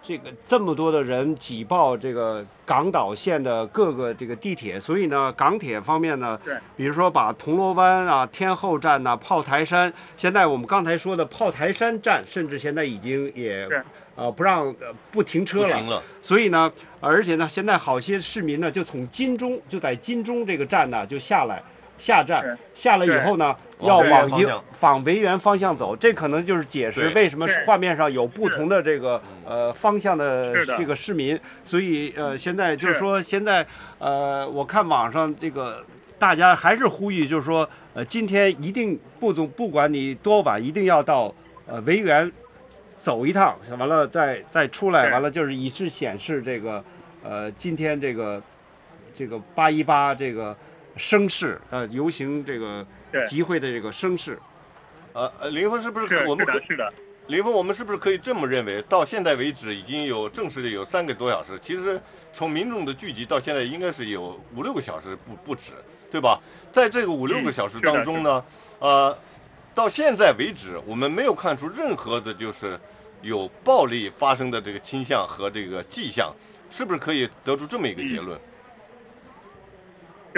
这个这么多的人挤爆这个港岛线的各个这个地铁，所以呢，港铁方面呢，对，比如说把铜锣湾啊、天后站呐、炮台山，现在我们刚才说的炮台山站，甚至现在已经也呃不让呃不停车了，所以呢，而且呢，现在好些市民呢就从金钟就在金钟这个站呢就下来。下站下了以后呢，要往迎往维园方向走，这可能就是解释为什么画面上有不同的这个呃方向的这个市民。所以呃，现在就是说，现在呃，我看网上这个大家还是呼吁，就是说呃，今天一定不总不管你多晚，一定要到呃维园走一趟，完了再再出来，完了就是以示显示这个呃今天这个这个八一八这个。声势，呃，游行这个集会的这个声势，呃呃，林峰是不是我们是的，林峰，我们是不是可以这么认为？到现在为止，已经有正式的有三个多小时。其实从民众的聚集到现在，应该是有五六个小时不不止，对吧？在这个五六个小时当中呢，呃，到现在为止，我们没有看出任何的就是有暴力发生的这个倾向和这个迹象，是不是可以得出这么一个结论？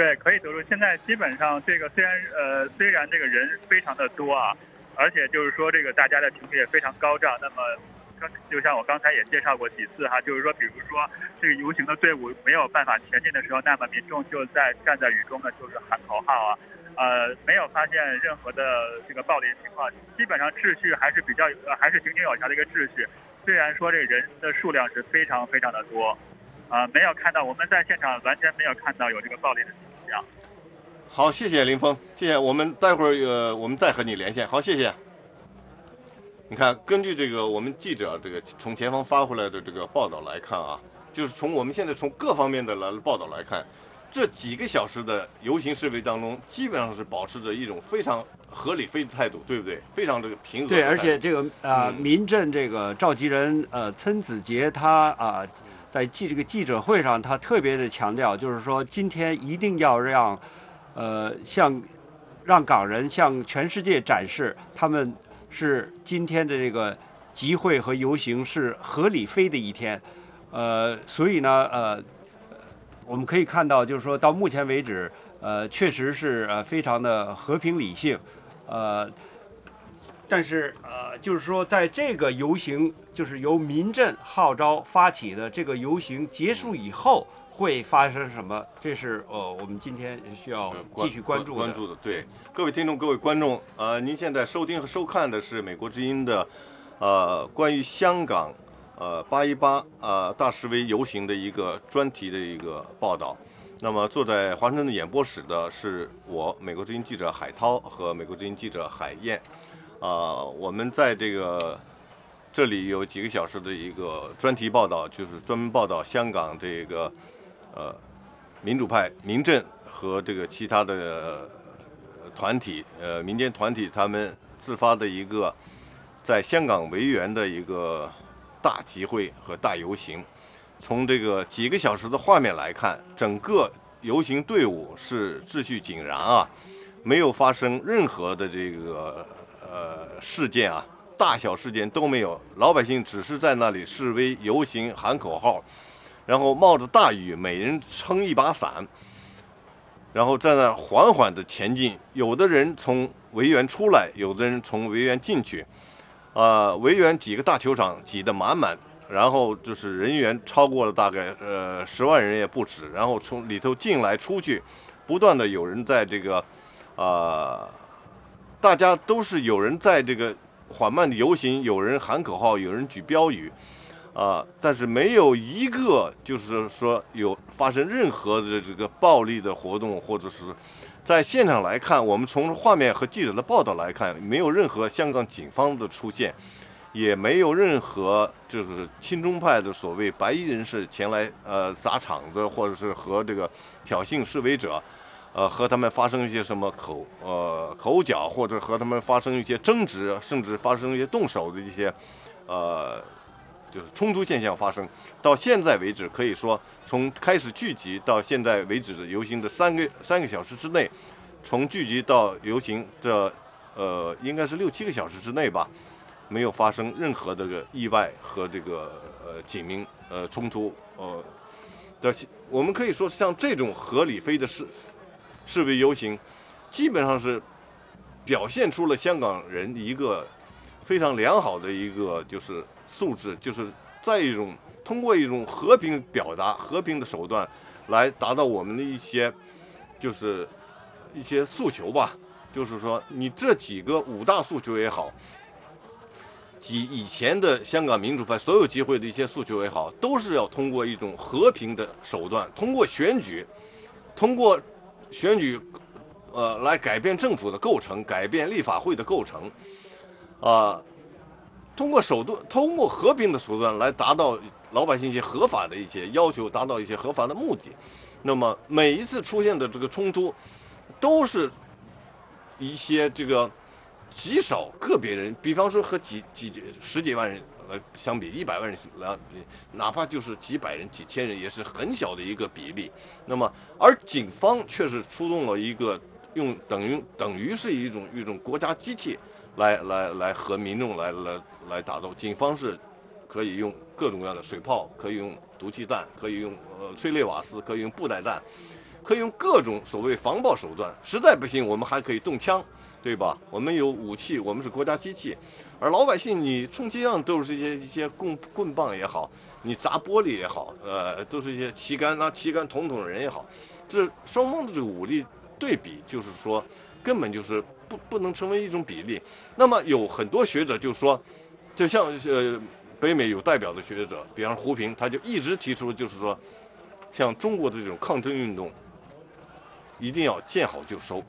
对，可以得出。现在基本上这个虽然呃虽然这个人非常的多啊，而且就是说这个大家的情绪也非常高涨。那么刚就像我刚才也介绍过几次哈，就是说比如说这个游行的队伍没有办法前进的时候，那么民众就在站在雨中呢，就是喊口号啊，呃没有发现任何的这个暴力情况，基本上秩序还是比较呃还是井井有条的一个秩序。虽然说这人的数量是非常非常的多。啊，没有看到，我们在现场完全没有看到有这个暴力的好，谢谢林峰，谢谢。我们待会儿呃，我们再和你连线。好，谢谢。你看，根据这个我们记者这个从前方发回来的这个报道来看啊，就是从我们现在从各方面的来报道来看，这几个小时的游行示威当中，基本上是保持着一种非常合理非的态度，对不对？非常这个平和。对，而且这个啊，民政这个召集人呃，岑子杰他啊。在记这个记者会上，他特别的强调，就是说今天一定要让，呃，向让港人向全世界展示他们是今天的这个集会和游行是合理非的一天，呃，所以呢，呃，我们可以看到，就是说到目前为止，呃，确实是呃非常的和平理性，呃。但是，呃，就是说，在这个游行，就是由民阵号召发起的这个游行结束以后，会发生什么？这是呃，我们今天需要继续关注关注的。对，各位听众、各位观众，呃，您现在收听和收看的是美国之音的，呃，关于香港，呃，八一八呃大示威游行的一个专题的一个报道。那么坐在华盛顿的演播室的是我美国之音记者海涛和美国之音记者海燕，啊，我们在这个这里有几个小时的一个专题报道，就是专门报道香港这个呃民主派民阵和这个其他的团体呃民间团体他们自发的一个在香港维园的一个大集会和大游行。从这个几个小时的画面来看，整个游行队伍是秩序井然啊，没有发生任何的这个呃事件啊，大小事件都没有。老百姓只是在那里示威游行、喊口号，然后冒着大雨，每人撑一把伞，然后在那缓缓地前进。有的人从维园出来，有的人从维园进去，啊，维园几个大球场挤得满满。然后就是人员超过了大概呃十万人也不止，然后从里头进来出去，不断的有人在这个，啊，大家都是有人在这个缓慢的游行，有人喊口号，有人举标语，啊，但是没有一个就是说有发生任何的这个暴力的活动，或者是在现场来看，我们从画面和记者的报道来看，没有任何香港警方的出现。也没有任何就是亲中派的所谓白衣人士前来呃砸场子，或者是和这个挑衅示威者，呃和他们发生一些什么口呃口角，或者和他们发生一些争执，甚至发生一些动手的一些呃就是冲突现象发生。到现在为止，可以说从开始聚集到现在为止的游行的三个三个小时之内，从聚集到游行这呃应该是六七个小时之内吧。没有发生任何这个意外和这个呃警民呃冲突呃的，我们可以说像这种合理非的事示威游行，基本上是表现出了香港人一个非常良好的一个就是素质，就是在一种通过一种和平表达、和平的手段来达到我们的一些就是一些诉求吧，就是说你这几个五大诉求也好。及以前的香港民主派所有机会的一些诉求也好，都是要通过一种和平的手段，通过选举，通过选举，呃，来改变政府的构成，改变立法会的构成，啊，通过手段，通过和平的手段来达到老百姓一些合法的一些要求，达到一些合法的目的。那么每一次出现的这个冲突，都是一些这个。极少个别人，比方说和几几十几万人呃相比，一百万人来，哪怕就是几百人、几千人，也是很小的一个比例。那么，而警方却是出动了一个用等于等于是一种一种国家机器来来来和民众来来来打斗。警方是可以用各种各样的水炮，可以用毒气弹，可以用呃催泪瓦斯，可以用布袋弹，可以用各种所谓防爆手段。实在不行，我们还可以动枪。对吧？我们有武器，我们是国家机器，而老百姓，你充其量都是一些一些棍棍棒也好，你砸玻璃也好，呃，都是一些旗杆拿旗杆捅捅人也好，这双方的这个武力对比，就是说根本就是不不能成为一种比例。那么有很多学者就说，就像呃北美有代表的学者，比方胡平，他就一直提出，就是说，像中国的这种抗争运动，一定要见好就收。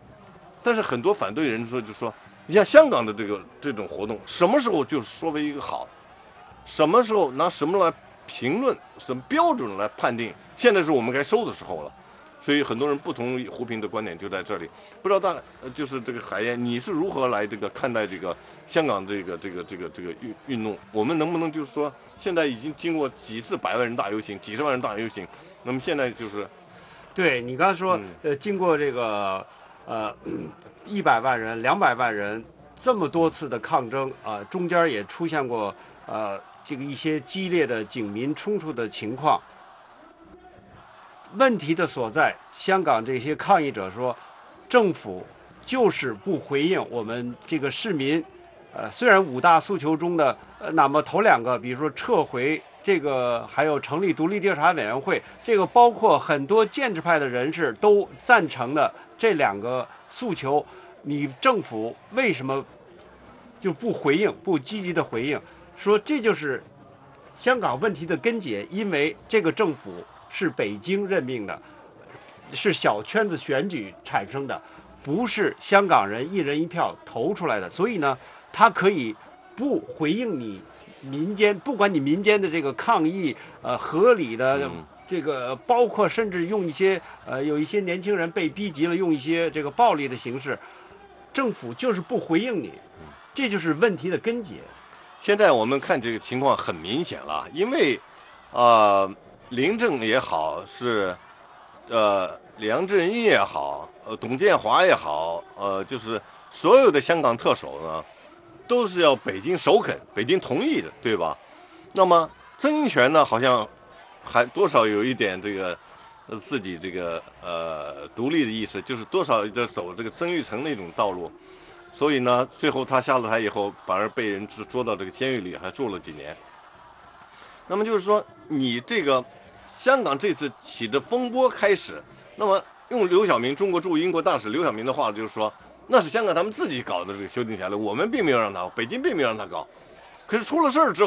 但是很多反对人说，就说你像香港的这个这种活动，什么时候就说为一个好，什么时候拿什么来评论，什么标准来判定？现在是我们该收的时候了。所以很多人不同意胡平的观点就在这里。不知道大就是这个海燕，你是如何来这个看待这个香港这个这个这个这个运运动？我们能不能就是说，现在已经经过几次百万人大游行、几十万人大游行，那么现在就是，对你刚才说，呃，经过这个。呃，一百万人、两百万人，这么多次的抗争啊，中间也出现过呃这个一些激烈的警民冲突的情况。问题的所在，香港这些抗议者说，政府就是不回应我们这个市民。呃，虽然五大诉求中的呃，那么头两个，比如说撤回。这个还有成立独立调查委员会，这个包括很多建制派的人士都赞成的这两个诉求，你政府为什么就不回应、不积极的回应？说这就是香港问题的根结，因为这个政府是北京任命的，是小圈子选举产生的，不是香港人一人一票投出来的，所以呢，他可以不回应你民间，不管你民间的这个抗议，呃，合理的。嗯这个包括甚至用一些呃，有一些年轻人被逼急了，用一些这个暴力的形式，政府就是不回应你，这就是问题的根结。现在我们看这个情况很明显了，因为，呃，林郑也好，是，呃，梁振英也好，呃，董建华也好，呃，就是所有的香港特首呢，都是要北京首肯、北京同意的，对吧？那么曾荫权呢，好像还多少有一点这个自己这个呃独立的意识，就是多少在走这个曾玉成那种道路。所以呢，最后他下了台以后，反而被人捉到这个监狱里，还住了几年。那么就是说，你这个香港这次起的风波开始，那么用刘晓明中国驻英国大使刘晓明的话就是说，那是香港他们自己搞的这个修订条例，我们并没有让他，北京并没有让他搞。可是出了事儿之后。